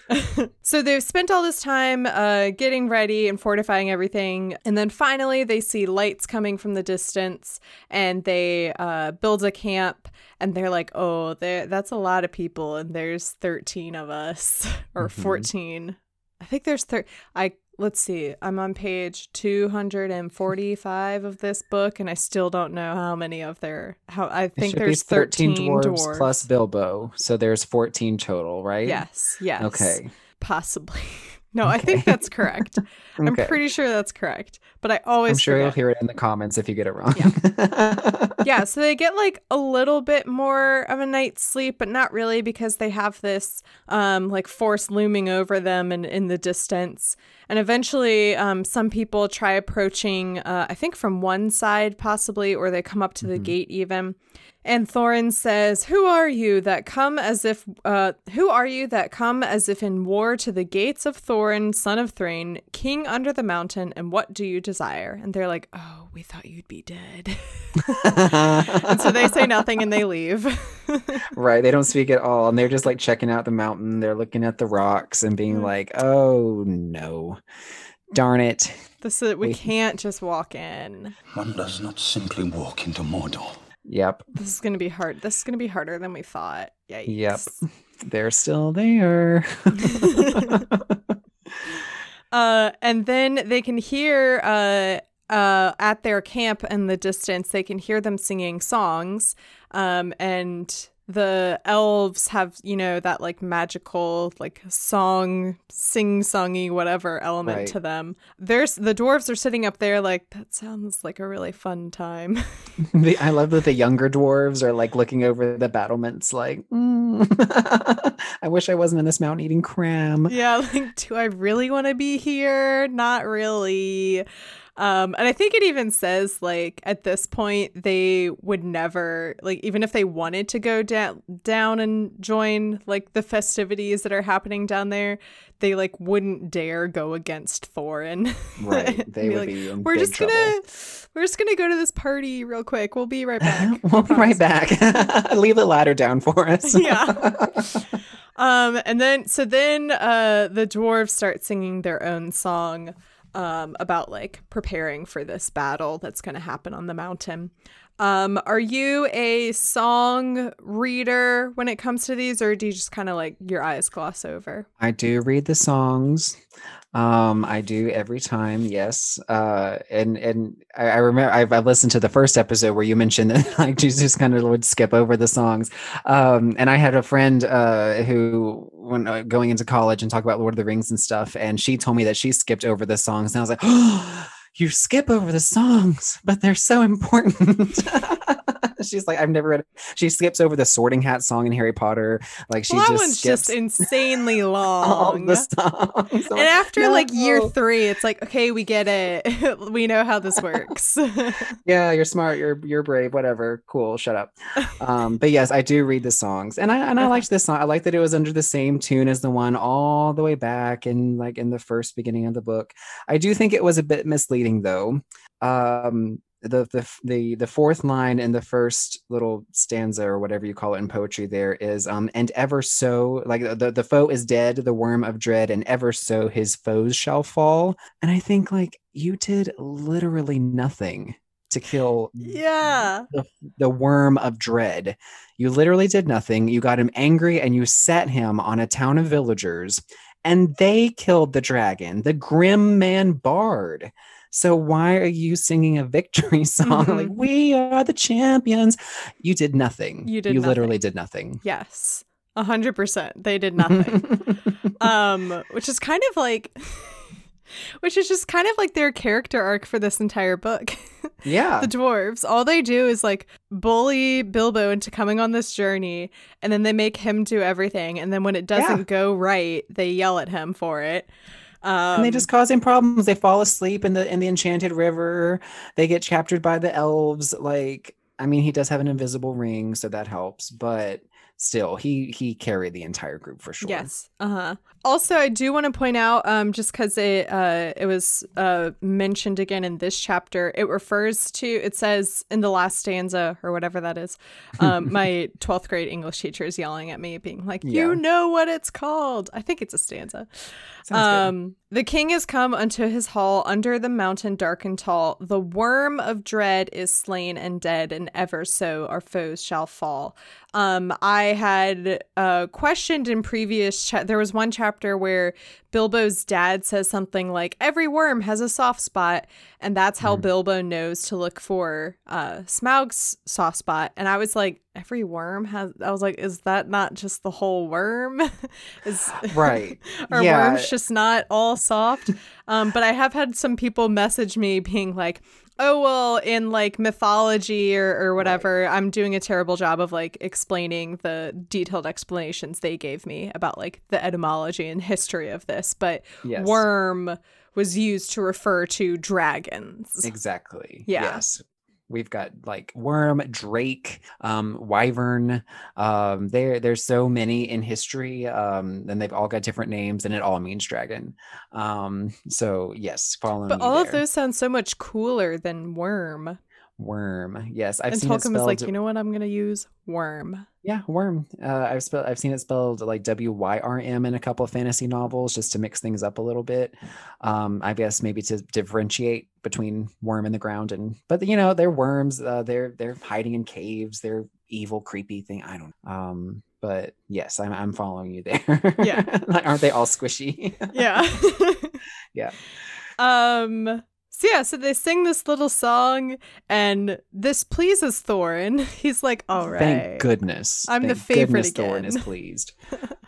<laughs> so they've spent all this time uh, getting ready and fortifying everything, and then finally they see lights coming from the distance, and they uh, build a camp. And they're like, "Oh, there that's a lot of people, and there's 13 of us, or Mhm. 14. I think there's thir- I let's see. I'm on page 245 of this book, and I still don't know how many of their How I think there's 13, dwarves, dwarves, plus Bilbo. So there's 14 total, right? Yes, yes. Okay. Possibly. <laughs> No, I think that's correct. I'm pretty sure that's correct. But I always I'm sure you'll hear it in the comments if you get it wrong. <laughs> yeah, so they get like a little bit more of a night's sleep, but not really because they have this um like force looming over them and in the distance. And eventually um some people try approaching uh I think from one side possibly or they come up to the gate even. And Thorin says, "Who are you that come as if uh who are you that come as if in war to the gates of Thorin, son of Thrain, king under the mountain, and what do you desire?" And they're like, "Oh, we thought you'd be dead." <laughs> and so they say nothing and they leave. <laughs> right. They don't speak at all. And they're just like checking out the mountain. They're looking at the rocks and being Mhm. like, oh no. Darn it. this is, we We- can't just walk in. One does not simply walk into Mordor. Yep. This is gonna be hard. This is gonna be harder than we thought. Yikes. Yep. <laughs> They're still there. <laughs> Uh, and then they can hear uh, uh, at their camp in the distance, they can hear them singing songs. Um, and the elves have, you know, that like magical, like song, sing songy, whatever element Right. to them. There's the dwarves are sitting up there like, that sounds like a really fun time. <laughs> the, I love that the younger dwarves are like looking over the battlements, like, "Mm, <laughs> I wish I wasn't in this mountain eating cram. yeah, <laughs> like, do I really want to be here? Not really. Um, and I think it even says like at this point they would never like even if they wanted to go down down and join like the festivities that are happening down there, they like wouldn't dare go against Thorin. Right. <laughs> They would like, be in We're just trouble. gonna we're just gonna go to this party real quick. We'll be right back. <laughs> we'll be right back. <laughs> Leave the ladder down for us. Yeah. Um, and then so then uh the dwarves start singing their own song um about like preparing for this battle that's gonna happen on the mountain. Um, are you a song reader when it comes to these, or do you just kind of like your eyes gloss over? I do read the songs. Um, I do every time, yes. Uh, and and I, I remember I've, I've listened to the first episode where you mentioned that <laughs> like you just kind of would skip over the songs. Um, and I had a friend uh, who when uh, going into college and talk about Lord of the Rings and stuff, and she told me that she skipped over the songs, and I was like, <gasps> oh, you skip over the songs, but they're so important. <laughs> <laughs> She's like, I've never read. It. She skips over the Sorting Hat song in Harry Potter. Like she well, that just one's skips just insanely <laughs> long. the songs. And after like year three, it's like, okay, we get it. <laughs> we know how this works. yeah, you're smart. You're you're brave. Whatever. Cool. Shut up. Um, but yes, I do read the songs, and I and I liked this song. I like that it was under the same tune as the one all the way back in like in the first beginning of the book. I do think it was a bit misleading though. Um, the the the the fourth line in the first little stanza or whatever you call it in poetry there is um and ever so like the the foe is dead the worm of dread and ever so his foes shall fall and i think like you did literally nothing to kill yeah. the, the worm of dread. You literally did nothing. You got him angry and you set him on a town of villagers, and they killed the dragon, the grim man bard. So why are you singing a victory <laughs> song like Mhm. we are the champions? You did nothing. You did You literally did nothing. Yes. A hundred percent. They did nothing. <laughs> um, which is kind of like <laughs> which is just kind of like their character arc for this entire book. yeah. the dwarves, all they do is like bully Bilbo into coming on this journey, and then they make him do everything. And then when it doesn't Yeah. go right, they yell at him for it. Um, and they just cause him problems. They fall asleep in the in the enchanted river. They get captured by the elves. Like, I mean, he does have an invisible ring, so that helps. But still, he he carried the entire group for sure. Yes. Uh huh. Also, I do want to point out, um, just because it uh it was uh mentioned again in this chapter, it refers to it says in the last stanza or whatever that is. Um, <laughs> my twelfth grade English teacher is yelling at me, being like, Yeah. "You know what it's called?" I think it's a stanza. Sounds good. Um, the king is come unto his hall under the mountain dark and tall. The worm of dread is slain and dead, and ever so our foes shall fall. Um, I had uh, questioned in previous cha- there was one chapter where Bilbo's dad says something like every worm has a soft spot, and that's how Bilbo knows to look for uh, Smaug's soft spot. And I was like, every worm has. I was like, is that not just the whole worm? <laughs> is right. <laughs> are yeah. worms just not all soft? Um, but I have had some people message me being like, "Oh well, in like mythology or, or whatever, I'm doing a terrible job of like explaining the detailed explanations they gave me about like the etymology and history of this." But Yes. worm was used to refer to dragons. Exactly. Yeah. Yes. We've got like worm, drake, um, wyvern. Um, there, there's so many in history, um, and they've all got different names, and it all means dragon. Um, so yes, following. But all of those sound so much cooler than worm. Worm. Yes, I've and seen it Tolkien was spelled. like, you know what? I'm gonna use worm. Yeah, worm. Uh, I've spelled. I've seen it spelled like W Y R M in a couple of fantasy novels, just to mix things up a little bit. Um, I guess maybe to differentiate between worm in the ground and, but you know, they're worms. Uh, they're they're hiding in caves. They're evil, creepy thing. I don't. Um, but yes, I'm I'm following you there. Yeah. <laughs> Like, aren't they all squishy? Yeah. <laughs> Yeah. <laughs> Um so yeah, so they sing this little song and this pleases Thorin. <laughs> He's like, all right. Thank goodness. I'm the favorite goodness Thorin is <laughs> pleased.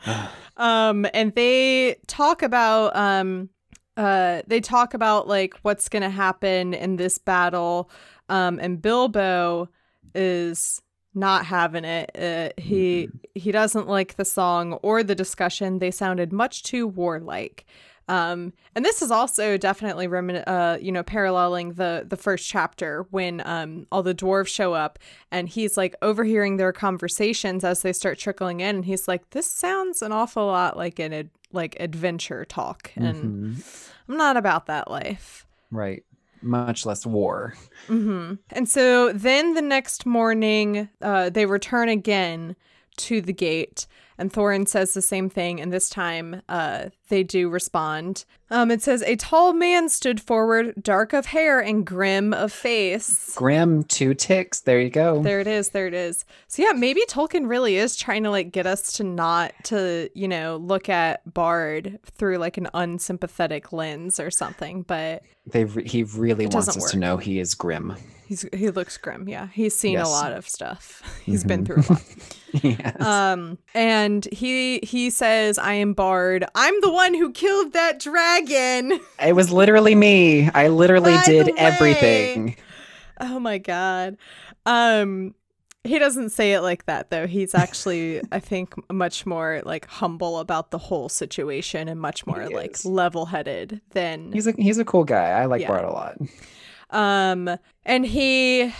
<sighs> Um and they talk about um uh they talk about like what's gonna happen in this battle. Um and Bilbo is not having it. Uh, he he doesn't like the song or the discussion. They sounded much too warlike. Um, and this is also definitely remin- uh, you know, paralleling the the first chapter when um all the dwarves show up and he's like overhearing their conversations as they start trickling in and he's like, This sounds an awful lot like an ad- like adventure talk and Mhm. I'm not about that life. Right. Much less war. Mm-hmm. And so then the next morning, uh, they return again to the gate, and Thorin says the same thing, and this time uh, they do respond. Um, it says, A tall man stood forward, dark of hair and grim of face. Grim, two ticks. There you go. There it is. There it is. So yeah, maybe Tolkien really is trying to like get us to not to you know look at Bard through like an unsympathetic lens or something. But They re- he really wants us to know he is grim. he's he looks grim. Yeah, he's seen Yes. a lot of stuff. <laughs> He's been Mhm. through a lot. <laughs> yes. Um, and he he says, "I am Bard. I'm the one who killed that dragon." it was literally me. I literally By did everything. Oh my god. Um He doesn't say it like that though. He's actually, <laughs> I think, much more like humble about the whole situation and much more like level-headed than He's a he's a cool guy. I like Yeah. Bard a lot. Um, and he,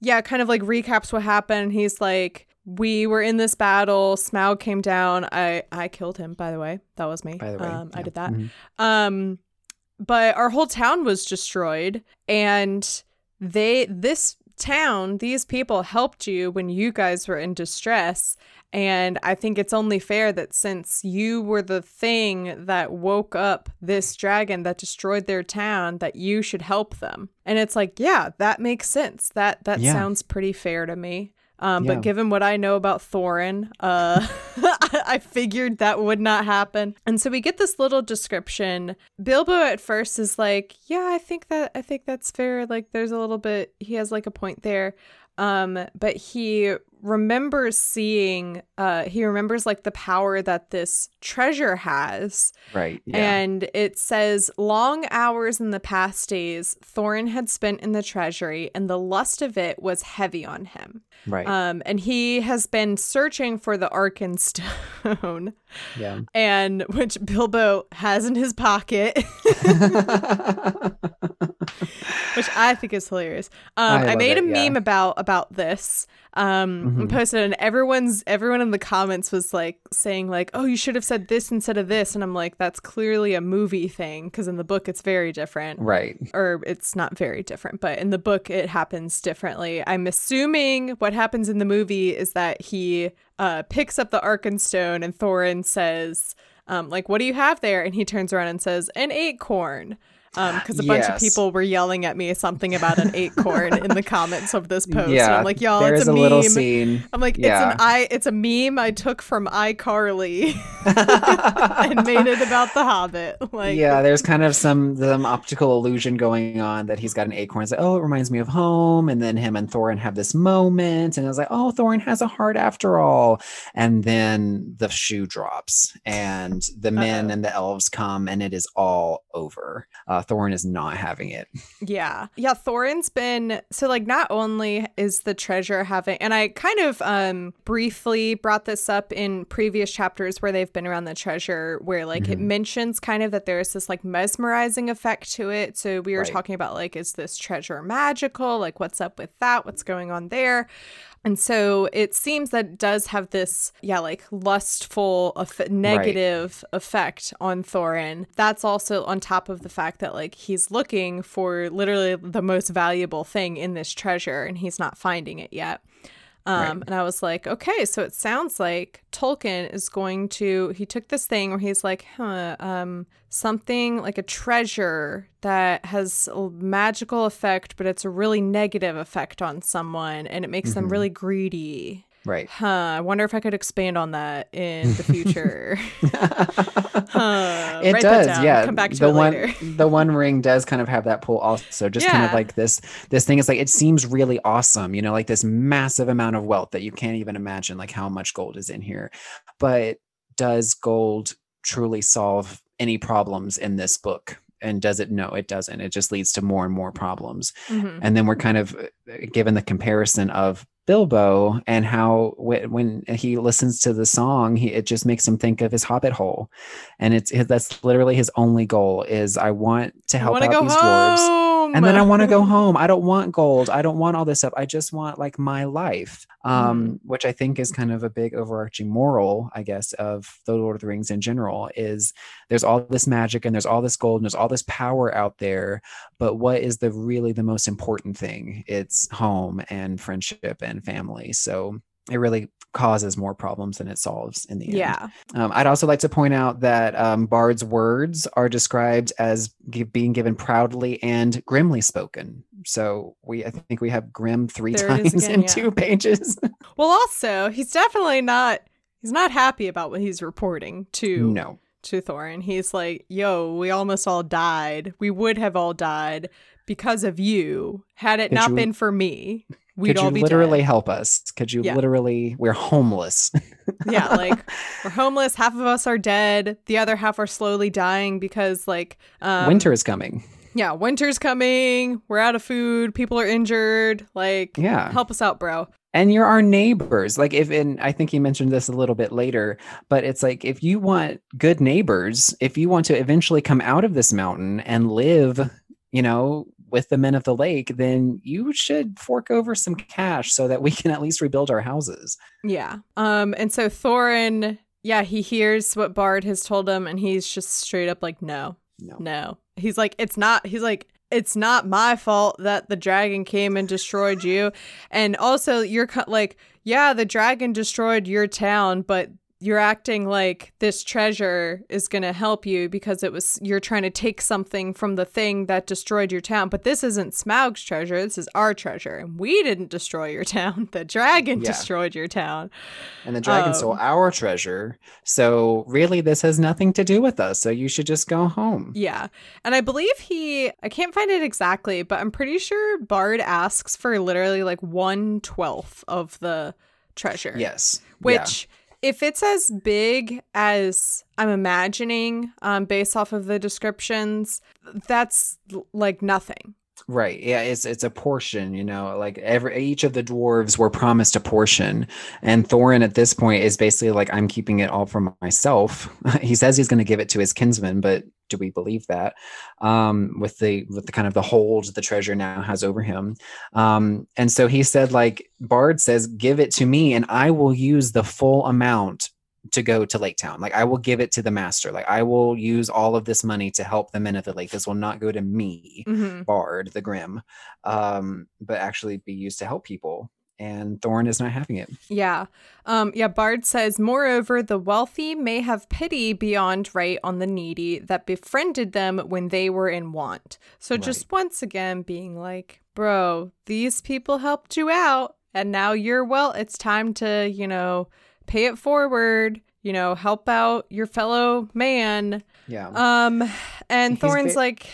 yeah, kind of like recaps what happened. He's like, we were in this battle. Smaug came down. I I killed him. By the way, that was me. By the way, um, I did that. Mhm. Um, but our whole town was destroyed, and they this town, these people helped you when you guys were in distress. And I think it's only fair that since you were the thing that woke up this dragon that destroyed their town, that you should help them. And it's like, yeah, that makes sense. That that Yeah. sounds pretty fair to me. Um, Yeah. But given what I know about Thorin, uh, <laughs> I figured that would not happen. And so we get this little description. Bilbo at first is like, "Yeah, I think that I think that's fair. Like, there's a little bit. He has like a point there." Um, but he remembers seeing. Uh, he remembers like the power that this treasure has, Right. Yeah. and it says, Long hours in the past days, Thorin had spent in the treasury, and the lust of it was heavy on him. right. Um, and he has been searching for the Arkenstone, yeah. and which Bilbo has in his pocket, <laughs> <laughs> which I think is hilarious. Um, I I, made it, a yeah. meme about about this. Um, and Mhm. posted, it, and everyone's everyone in the comments was like saying like, "Oh, you should have said this instead of this," and I'm like, "That's clearly a movie thing because in the book it's very different." Right. or it's not very different, but in the book it happens differently. I'm assuming what happens in the movie is that he uh, picks up the Arkenstone and Thorin says, um, like, what do you have there? And he turns around and says, an acorn. Because a bunch of people were yelling at me something about an <laughs> acorn in the comments of this post. yeah. and I'm like, y'all, it's a, a, meme. I'm like, Yeah. it's an I it's a meme I took from iCarly <laughs> and made it about the Hobbit. <laughs> Like yeah, there's kind of some some optical illusion going on that he's got an acorn. It's like, oh, it reminds me of home. And then him and Thorin have this moment, and I was like, oh, Thorin has a heart after all. And then the shoe drops, and the men Uh-oh. and the elves come, and it is all over. Uh, Thorin is not having it. Yeah. Yeah, Thorin's been so like not only is the treasure having and I kind of um briefly brought this up in previous chapters where they've been around the treasure where like it Mhm. mentions kind of that there's this like mesmerizing effect to it. So we were Right. talking about like is this treasure magical? Like what's up with that? What's going on there? And so it seems that it does have this, yeah, like lustful, eff- negative effect on Thorin. That's also on top of the fact that, like, he's looking for literally the most valuable thing in this treasure and he's not finding it yet. Um, Right. And I was like, okay, so it sounds like Tolkien is going to, he took this thing where he's like, huh, um, something like a treasure that has a magical effect, but it's a really negative effect on someone and it makes them Mhm. really greedy. Right. Huh. I wonder if I could expand on that in the future. <laughs> <laughs> Huh. it Write does, yeah. Come back to the it one, later. <laughs> the One Ring does kind of have that pull, also. Just kind of like this, this thing is like it seems really awesome, you know, like this massive amount of wealth that you can't even imagine, like how much gold is in here. But does gold truly solve any problems in this book? And does it? No, it doesn't. It just leads to more and more problems. Mhm. and then we're kind of uh, given the comparison of Bilbo and how when he listens to the song, he, it just makes him think of his Hobbit hole, and it's that's literally his only goal is I want to help wanna out these dwarves, home. and then I want to go home. I don't want gold. I don't want all this stuff. I just want like my life, um, which I think is kind of a big overarching moral, I guess, of the Lord of the Rings in general. Is there's all this magic and there's all this gold and there's all this power out there, but what is the really the most important thing? It's home and friendship and family. So it really causes more problems than it solves in the end. Yeah. Um, I'd also like to point out that um, Bard's words are described as gi- being given proudly and grimly spoken. So we, I think we have grim three There times <laughs> again, in yeah. two pages. <laughs> Well, also, he's definitely not. He's not happy about what he's reporting to no, to Thorin. He's like, "Yo, we almost all died. We would have all died because of you. Had it Could not you- been for me, we'd could you literally dead." help us? Could you Yeah. literally? We're homeless. yeah, <laughs> like we're homeless. Half of us are dead. The other half are slowly dying because, like, um, Winter is coming. Yeah, winter's coming. We're out of food. People are injured. Like, Yeah. help us out, bro. and you're our neighbors like if and i think he mentioned this a little bit later but it's like if you want good neighbors if you want to eventually come out of this mountain and live you know with the men of the lake then you should fork over some cash so that we can at least rebuild our houses Yeah. Um, and so Thorin, yeah, he hears what Bard has told him, and he's just straight up like, no, no no. He's like, it's not. He's like, it's not my fault that the dragon came and destroyed you, and also you're like, yeah, the dragon destroyed your town, but you're acting like this treasure is going to help you because it was you're trying to take something from the thing that destroyed your town. But this isn't smaug's treasure. This is our treasure. And we didn't destroy your town. <laughs> The dragon Yeah. destroyed your town. And the dragon stole Um, our treasure. So really this has nothing to do with us. So you should just go home. Yeah. And I believe he, I can't find it exactly, but I'm pretty sure Bard asks for literally like one twelfth of the treasure. yes. Yeah. If it's as big as I'm imagining um, based off of the descriptions, that's like nothing. Right. Yeah, it's it's a portion, you know, like every each of the dwarves were promised a portion. And Thorin at this point is basically like, I'm keeping it all for myself. <laughs> he says he's going to give it to his kinsman, but do we believe that? Um, with the with the kind of the hold the treasure now has over him. Um, and so he said, like, Bard says, give it to me, and I will use the full amount to go to Lake Town. Like I will give it to the master. Like I will use all of this money to help the men of the lake. This will not go to me. hmm Bard, the Grim, um, but actually be used to help people. And Thorin is not having it. Yeah. Um, yeah, Bard says, Moreover, the wealthy may have pity beyond right on the needy that befriended them when they were in want. So just once again being like, bro, these people helped you out, and now you're well, it's time to, you know, pay it forward, you know, help out your fellow man. Yeah. Um, and He's Thorin's like,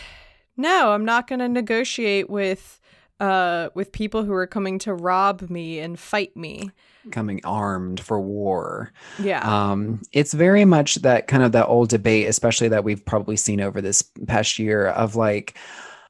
no, I'm not going to negotiate with uh with people who are coming to rob me and fight me. Coming armed for war. Yeah. Um, it's very much that kind of that old debate, especially that we've probably seen over this past year of like,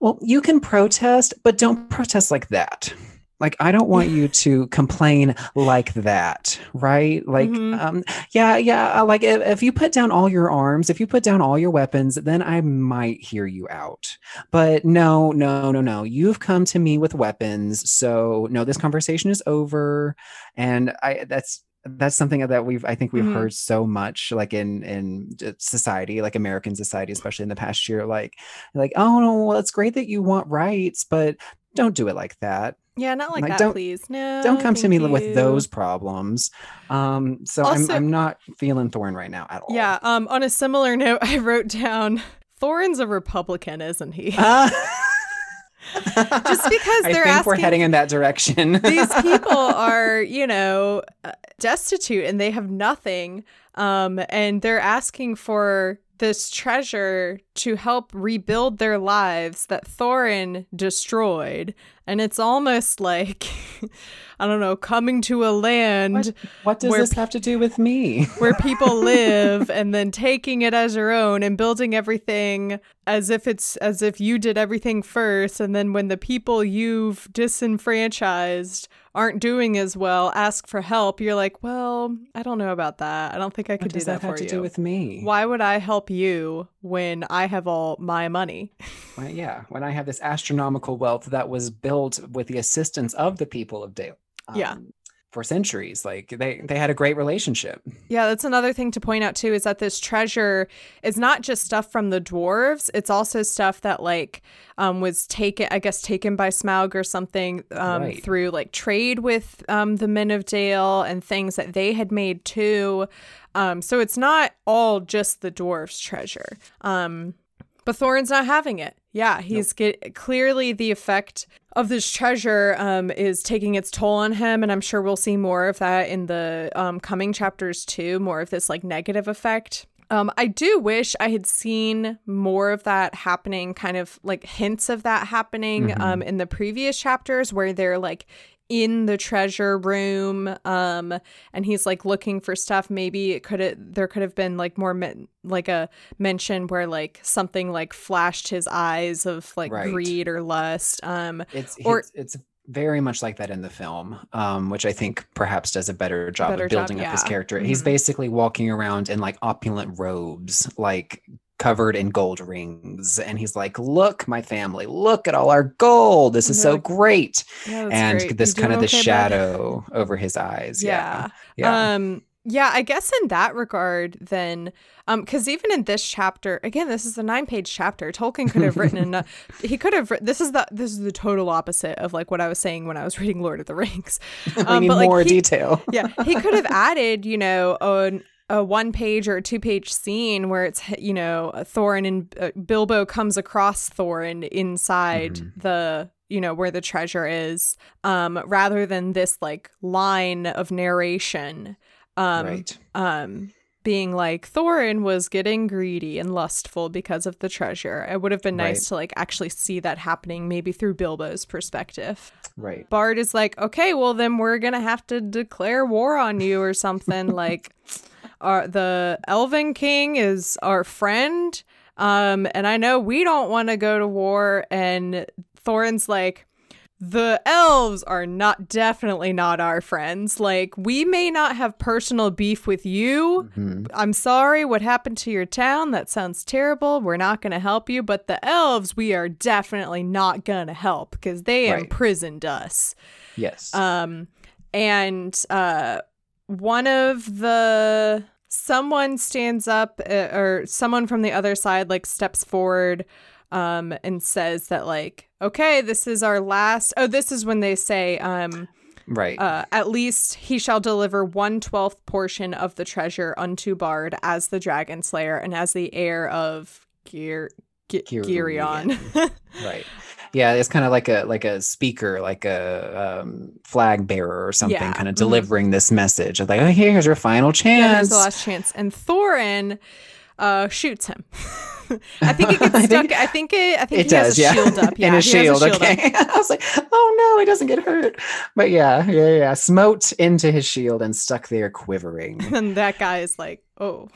well, you can protest, but don't protest like that. Like, I don't want you <laughs> to complain like that, right? Like, Mhm. um, yeah, yeah. uh, Like, if, if you put down all your arms, if you put down all your weapons, then I might hear you out. But no, no, no, no. You've come to me with weapons. So, no, this conversation is over. And I, that's, that's something that we've i think we've Mhm. heard so much like in in society like american society especially in the past year like like oh no well it's great that you want rights but don't do it like that Yeah, not like, Like, that, don't- please. No. don't come to me thank with those problems um so Also- I'm, I'm not feeling Thorin right now at all Yeah. Um. On a similar note, <laughs> I wrote down Thorin's a Republican, isn't he? Uh, <laughs> Just because they're asking. I think we're heading in that direction <laughs> These people are, you know, uh, destitute and they have nothing. Um. And they're asking for this treasure to help rebuild their lives that Thorin destroyed. And it's almost like, <laughs> I don't know, coming to a land. what, what does this have to do with me <laughs> where people <laughs> live and then taking it as your own and building everything as if it's as if you did everything first and then when the people you've disenfranchised aren't doing as well ask for help you're like well i don't know about that i don't think i could do does that, that have for to you do with me why would i help you when i have all my money Well, yeah, when I have this astronomical wealth that was built with the assistance of the people of Dale. Yeah. Um, For centuries, like they they had a great relationship. Yeah, that's another thing to point out too is that this treasure is not just stuff from the dwarves; it's also stuff that like um, was taken, I guess, taken by Smaug or something um, Right. through like trade with um, the Men of Dale and things that they had made too. Um, so it's not all just the dwarves' treasure. Um, but Thorin's not having it. Yeah, he's get clearly the effect of this treasure um, is taking its toll on him, and I'm sure we'll see more of that in the um, coming chapters too. More of this like negative effect. Um, I do wish I had seen more of that happening, kind of like hints of that happening Mhm. um, in the previous chapters where they're like in the treasure room um and he's like looking for stuff maybe it could have there could have been like more men- like a mention where like something like flashed his eyes of like Right. greed or lust um It's Or- it's, it's very much like that in the film, um, which I think perhaps does a better job Better of job, building up his character. He's Mhm. basically walking around in like opulent robes, like covered in gold rings, and he's like, "Look, my family, look at all our gold. This is so like, great." yeah, and great. this kind of the okay, shadow over his eyes. yeah Yeah. Yeah. Um yeah, I guess in that regard then um cuz even in this chapter, again, this is a 9-page chapter. Tolkien could have written <laughs> enough he could have this is the this is the total opposite of like what I was saying when I was <laughs> reading Lord of the Rings. <laughs> we um, need but, like, more he- detail. yeah, he could have added, you know, a, a one page or a two page scene where it's, you know, Thorin and uh, Bilbo comes across Thorin inside Mhm. the, you know, where the treasure is, um, rather than this like line of narration, um, right. um, being like Thorin was getting greedy and lustful because of the treasure. It would have been nice Right. to like actually see that happening, maybe through Bilbo's perspective. Right. Bard is like, okay, well then we're gonna have to declare war on you or something. <laughs> like, our the Elven King is our friend, um, and I know we don't want to go to war. And Thorin's like, the elves are not definitely not our friends. Like, we may not have personal beef with you. Mhm. I'm sorry what happened to your town. That sounds terrible. We're not going to help you. But the elves, we are definitely not going to help because they Right. imprisoned us. Yes. Um, and uh, one of the someone stands up uh, or someone from the other side like steps forward um and says that like okay this is our last oh this is when they say um right. uh, at least he shall deliver one twelfth portion of the treasure unto Bard as the dragon slayer and as the heir of Gear Ge- Girion. Girion. <laughs> right <laughs> yeah it's kind of like a like a speaker like a um, flag bearer or something Yeah, kind of mhm. delivering this message of like oh here's your final yeah, chance the last chance, and Thorin uh, shoots him. <laughs> I think it <laughs> gets stuck. I think it. I think it he has a yeah shield up. <laughs> Yeah, in his he has a shield, shield up. okay i was like oh no he doesn't get hurt but yeah yeah yeah smote into his shield and stuck there quivering And that guy is like, oh,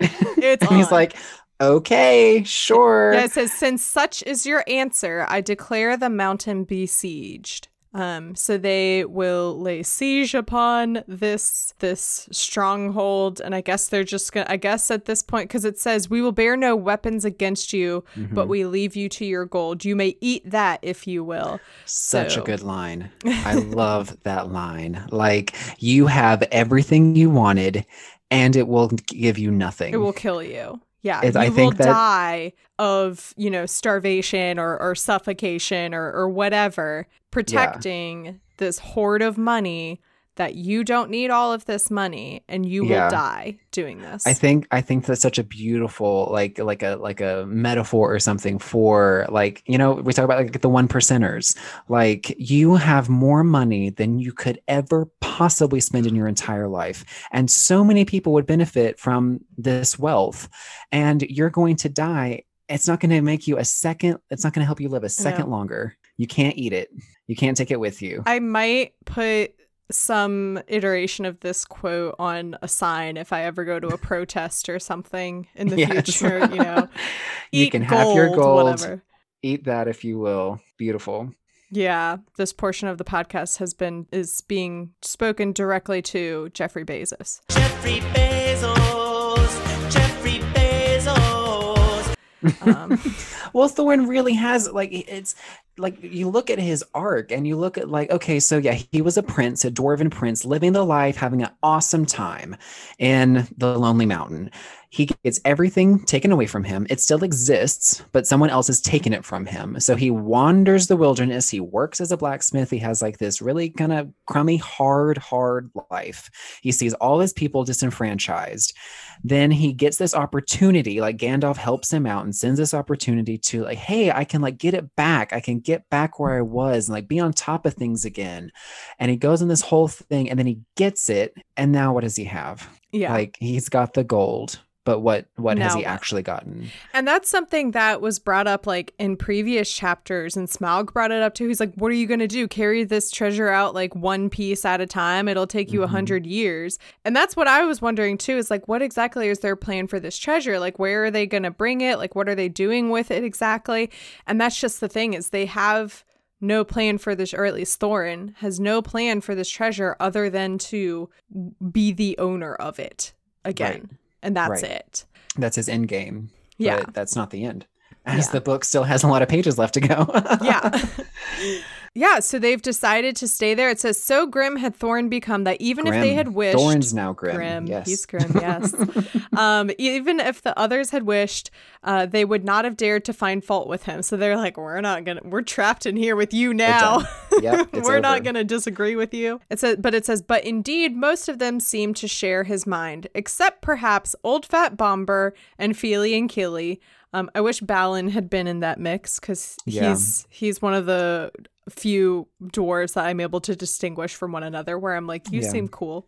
it's and he's like okay sure Yeah, it says, since such is your answer, I declare the mountain besieged. Um, so they will lay siege upon this this stronghold, and I guess they're just gonna. I guess at this point, because it says, "We will bear no weapons against you, but Mhm. we leave you to your gold. You may eat that if you will." Such So- a good line. I <laughs> love that line. Like you have everything you wanted and it will give you nothing. It will kill you. Yeah, It's- you I will that- die of you know starvation or or suffocation or or whatever, protecting this hoard of money that you don't need all of this money and you Yeah. will die doing this. I think I think that's such a beautiful like like a like a metaphor or something for like you know we talk about like the one percenters like you have more money than you could ever possibly spend in your entire life. And so many people would benefit from this wealth. And you're going to die. It's not going to make you a second it's not going to help you live a second longer. You can't eat it. You can't take it with you. I might put some iteration of this quote on a sign if I ever go to a <laughs> protest or something in the Yes. future. You know, <laughs> you Eat can have your gold, gold Whatever. eat that if you will beautiful Yeah, this portion of the podcast has been is being spoken directly to Jeffrey Bezos. Jeffrey Bezos, Jeffrey Bezos. Um, <laughs> Well, Thorin really has like it's like you look at his arc and you look at like okay, so yeah, he was a prince, a dwarven prince, living the life, having an awesome time in the Lonely Mountain. He gets everything taken away from him. It still exists, but someone else has taken it from him. So he wanders the wilderness. He works as a blacksmith. He has like this really kind of crummy, hard, hard life. He sees all his people disenfranchised then he gets this opportunity like gandalf helps him out and sends this opportunity to like hey i can like get it back i can get back where i was and like be on top of things again. And he goes in this whole thing and then he gets it. And now what does he have? Yeah, like he's got the gold but what what has he actually gotten? And that's something that was brought up like in previous chapters, and Smaug brought it up too. He's like, What are you going to do? Carry this treasure out like one piece at a time? It'll take you a mm-hmm. hundred years. And that's what I was wondering too is like, what exactly is their plan for this treasure? Like, where are they going to bring it? Like, what are they doing with it exactly? And that's just the thing is they have no plan for this, or at least Thorin has no plan for this treasure other than to be the owner of it again. Right. And that's Right. it. That's his end game. Yeah. That's not the end. As Yeah. the book still has a lot of pages left to go. yeah. <laughs> <laughs> yeah, so they've decided to stay there. It says, so grim had Thorin become that even if they had wished. Thorin's now grim. Grim. Yes. He's grim, yes. <laughs> um, even if the others had wished, uh, they would not have dared to find fault with him. So they're like, we're not gonna, we're trapped in here with you now. <laughs> Yep, we're not gonna disagree with you. It says, but it says, but indeed, most of them seem to share his mind, except perhaps old fat Bombur and Fili and Kili. Um, I wish Balin had been in that mix because Yeah. he's he's one of the few dwarves that I'm able to distinguish from one another. Where I'm like, you Yeah. seem cool.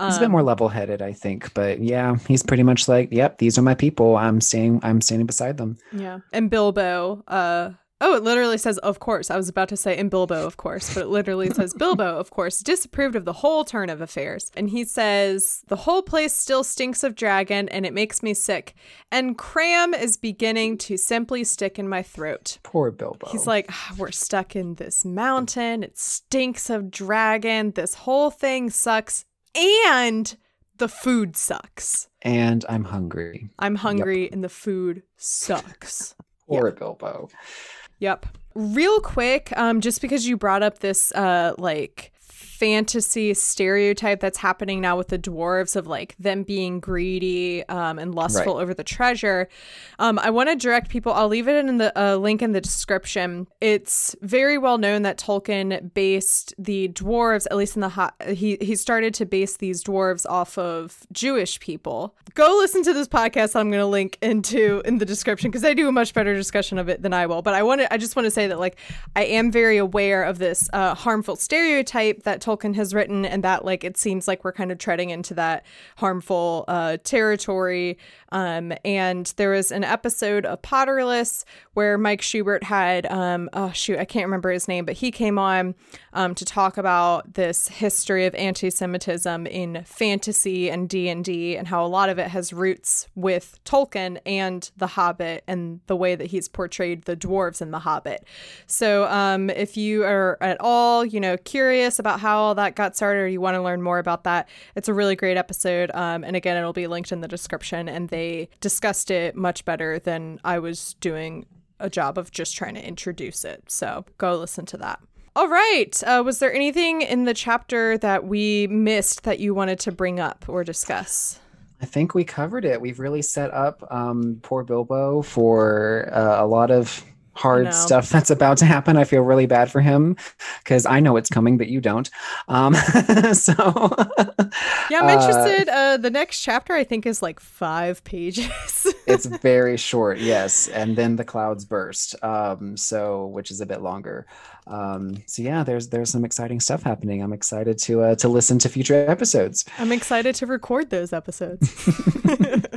He's a bit more level headed, I think. But yeah, he's pretty much like, Yep, these are my people. I'm staying I'm standing beside them. Yeah. And Bilbo, uh oh, it literally says of course. I was about to say in Bilbo, of course, but it literally says <laughs> Bilbo, of course, disapproved of the whole turn of affairs. And he says, the whole place still stinks of dragon and it makes me sick. And cram is beginning to simply stick in my throat. Poor Bilbo. He's like, "Ah, we're stuck in this mountain. It stinks of dragon. This whole thing sucks. And the food sucks. and I'm hungry. I'm hungry and the food sucks. <laughs> Poor Bilbo. Yep. Real quick, um, just because you brought up this uh like fantasy stereotype that's happening now with the dwarves of like them being greedy um, and lustful over the treasure. Um, I want to direct people. I'll leave it in the uh, link in the description. It's very well known that Tolkien based the dwarves, at least in the hot. He he started to base these dwarves off of Jewish people. Go listen to this podcast. I'm going to link into in the description because I do a much better discussion of it than I will. But I want to. I just want to say that like I am very aware of this uh, harmful stereotype that Tolkien has written, and that like it seems like we're kind of treading into that harmful uh, territory. Um, and there was an episode of Potterless where Mike Schubert had, um, oh shoot, I can't remember his name, but he came on um, to talk about this history of anti-Semitism in fantasy and D and D, and how a lot of it has roots with Tolkien and The Hobbit and the way that he's portrayed the dwarves in The Hobbit. So, um, if you are at all, you know, curious about how all that got started, or you want to learn more about that, it's a really great episode. Um, and again, it'll be linked in the description. And they discussed it much better than I was doing a job of just trying to introduce it. So go listen to that. All right. Uh, was there anything in the chapter that we missed that you wanted to bring up or discuss? I think we covered it. We've really set up um, poor Bilbo for uh, a lot of hard know. stuff that's about to happen. I feel really bad for him because I know it's coming, but you don't. Um, <laughs> so Yeah, I'm Uh, interested. Uh, the next chapter, I think, is like five pages. <laughs> it's very short, yes. And then the clouds burst, um, so which is a bit longer. Um, so yeah, there's there's some exciting stuff happening. I'm excited to uh, to listen to future episodes. I'm excited to record those episodes. <laughs>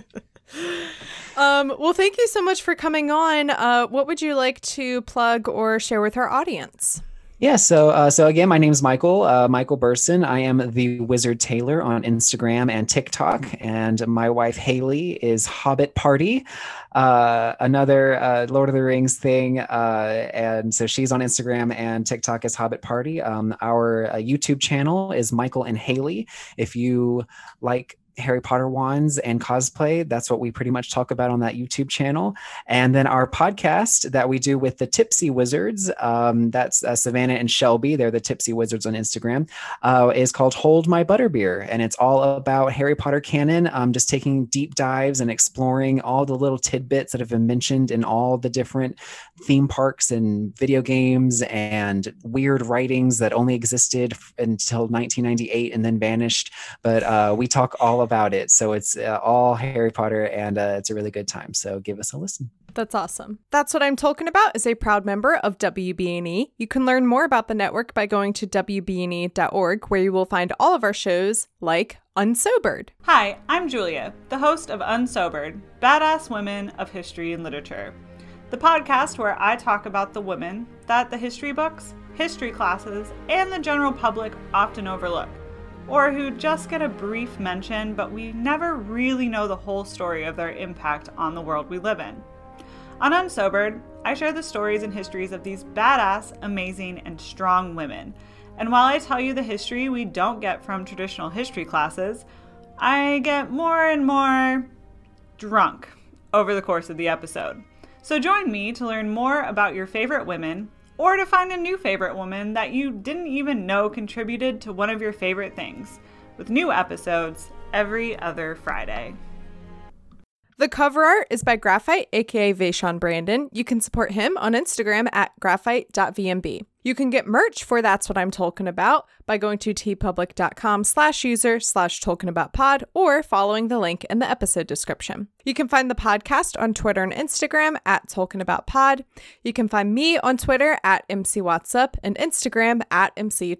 um, well, thank you so much for coming on. Uh, what would you like to plug or share with our audience? Yeah, so uh, so again, my name is Michael, uh, Michael Burson. I am the Wizard Taylor on Instagram and TikTok, and my wife Haley is Hobbit Party, uh, another uh, Lord of the Rings thing, uh, and so she's on Instagram and TikTok as Hobbit Party. Um, our uh, YouTube channel is Michael and Haley. If you like Harry Potter wands and cosplay. That's what we pretty much talk about on that YouTube channel. And then our podcast that we do with the Tipsy Wizards, um, that's uh, Savannah and Shelby, they're the Tipsy Wizards on Instagram, uh, is called Hold My Butterbeer. And it's all about Harry Potter canon, um, just taking deep dives and exploring all the little tidbits that have been mentioned in all the different theme parks and video games and weird writings that only existed until 1998 and then vanished but uh, we talk all about it so it's uh, all harry potter and uh, it's a really good time so give us a listen That's awesome. That's what I'm talking about is a proud member of WBNE. You can learn more about the network by going to WBNE.org, where you will find all of our shows like Unsobered. Hi, I'm Julia, the host of Unsobered Badass Women of History and Literature, the podcast where I talk about the women that the history books, history classes, and the general public often overlook, or who just get a brief mention, but we never really know the whole story of their impact on the world we live in. On Unsobered, I share the stories and histories of these badass, amazing, and strong women. And while I tell you the history we don't get from traditional history classes, I get more and more drunk over the course of the episode. So join me to learn more about your favorite women or to find a new favorite woman that you didn't even know contributed to one of your favorite things, with new episodes every other Friday. The cover art is by Graphite, aka Vaishon Brandon. You can support him on Instagram at graphite.vmb. You can get merch for That's What I'm Talking About by going to teepublic.com slash user slash talking about pod or following the link in the episode description. You can find the podcast on Twitter and Instagram at talking about pod. You can find me on Twitter at MC Up and Instagram at MC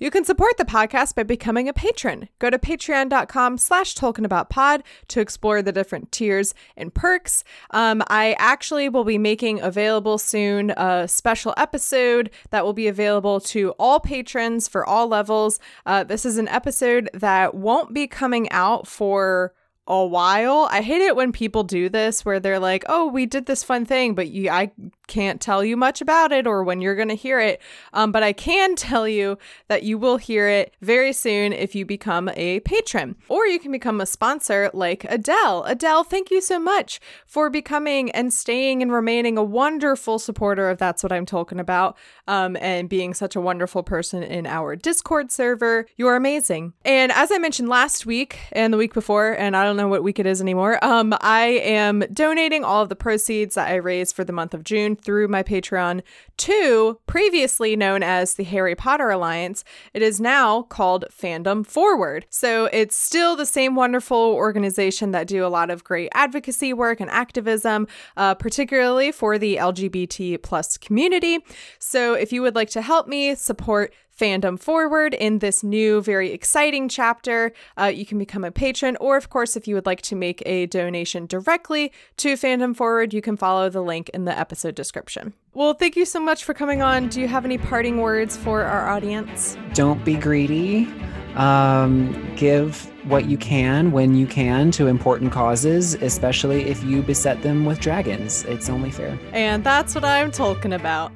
You can support the podcast by becoming a patron. Go to patreon.com slash pod to explore the different tiers and perks. Um, I actually will be making available soon a special episode that will be available to all patrons for all levels. Uh, this is an episode that won't be coming out for a while. I hate it when people do this where they're like, "Oh, we did this fun thing, but you I can't tell you much about it or when you're going to hear it." Um, but I can tell you that you will hear it very soon if you become a patron. Or you can become a sponsor like Adele. Adele, thank you so much for becoming and staying and remaining a wonderful supporter of That's What I'm Talking About um, and being such a wonderful person in our Discord server. You're amazing. And as I mentioned last week and the week before, and I don't know what week it is anymore. Um, I am donating all of the proceeds that I raised for the month of June through my Patreon to previously known as the Harry Potter Alliance. It is now called Fandom Forward. So it's still the same wonderful organization that do a lot of great advocacy work and activism, uh, particularly for the LGBT plus community. So if you would like to help me support fandom forward in this new, very exciting chapter. Uh, you can become a patron, or of course, if you would like to make a donation directly to Fandom Forward, you can follow the link in the episode description. Well, thank you so much for coming on. Do you have any parting words for our audience? Don't be greedy. Um, give what you can when you can to important causes, especially if you beset them with dragons. It's only fair. And that's what I'm talking about.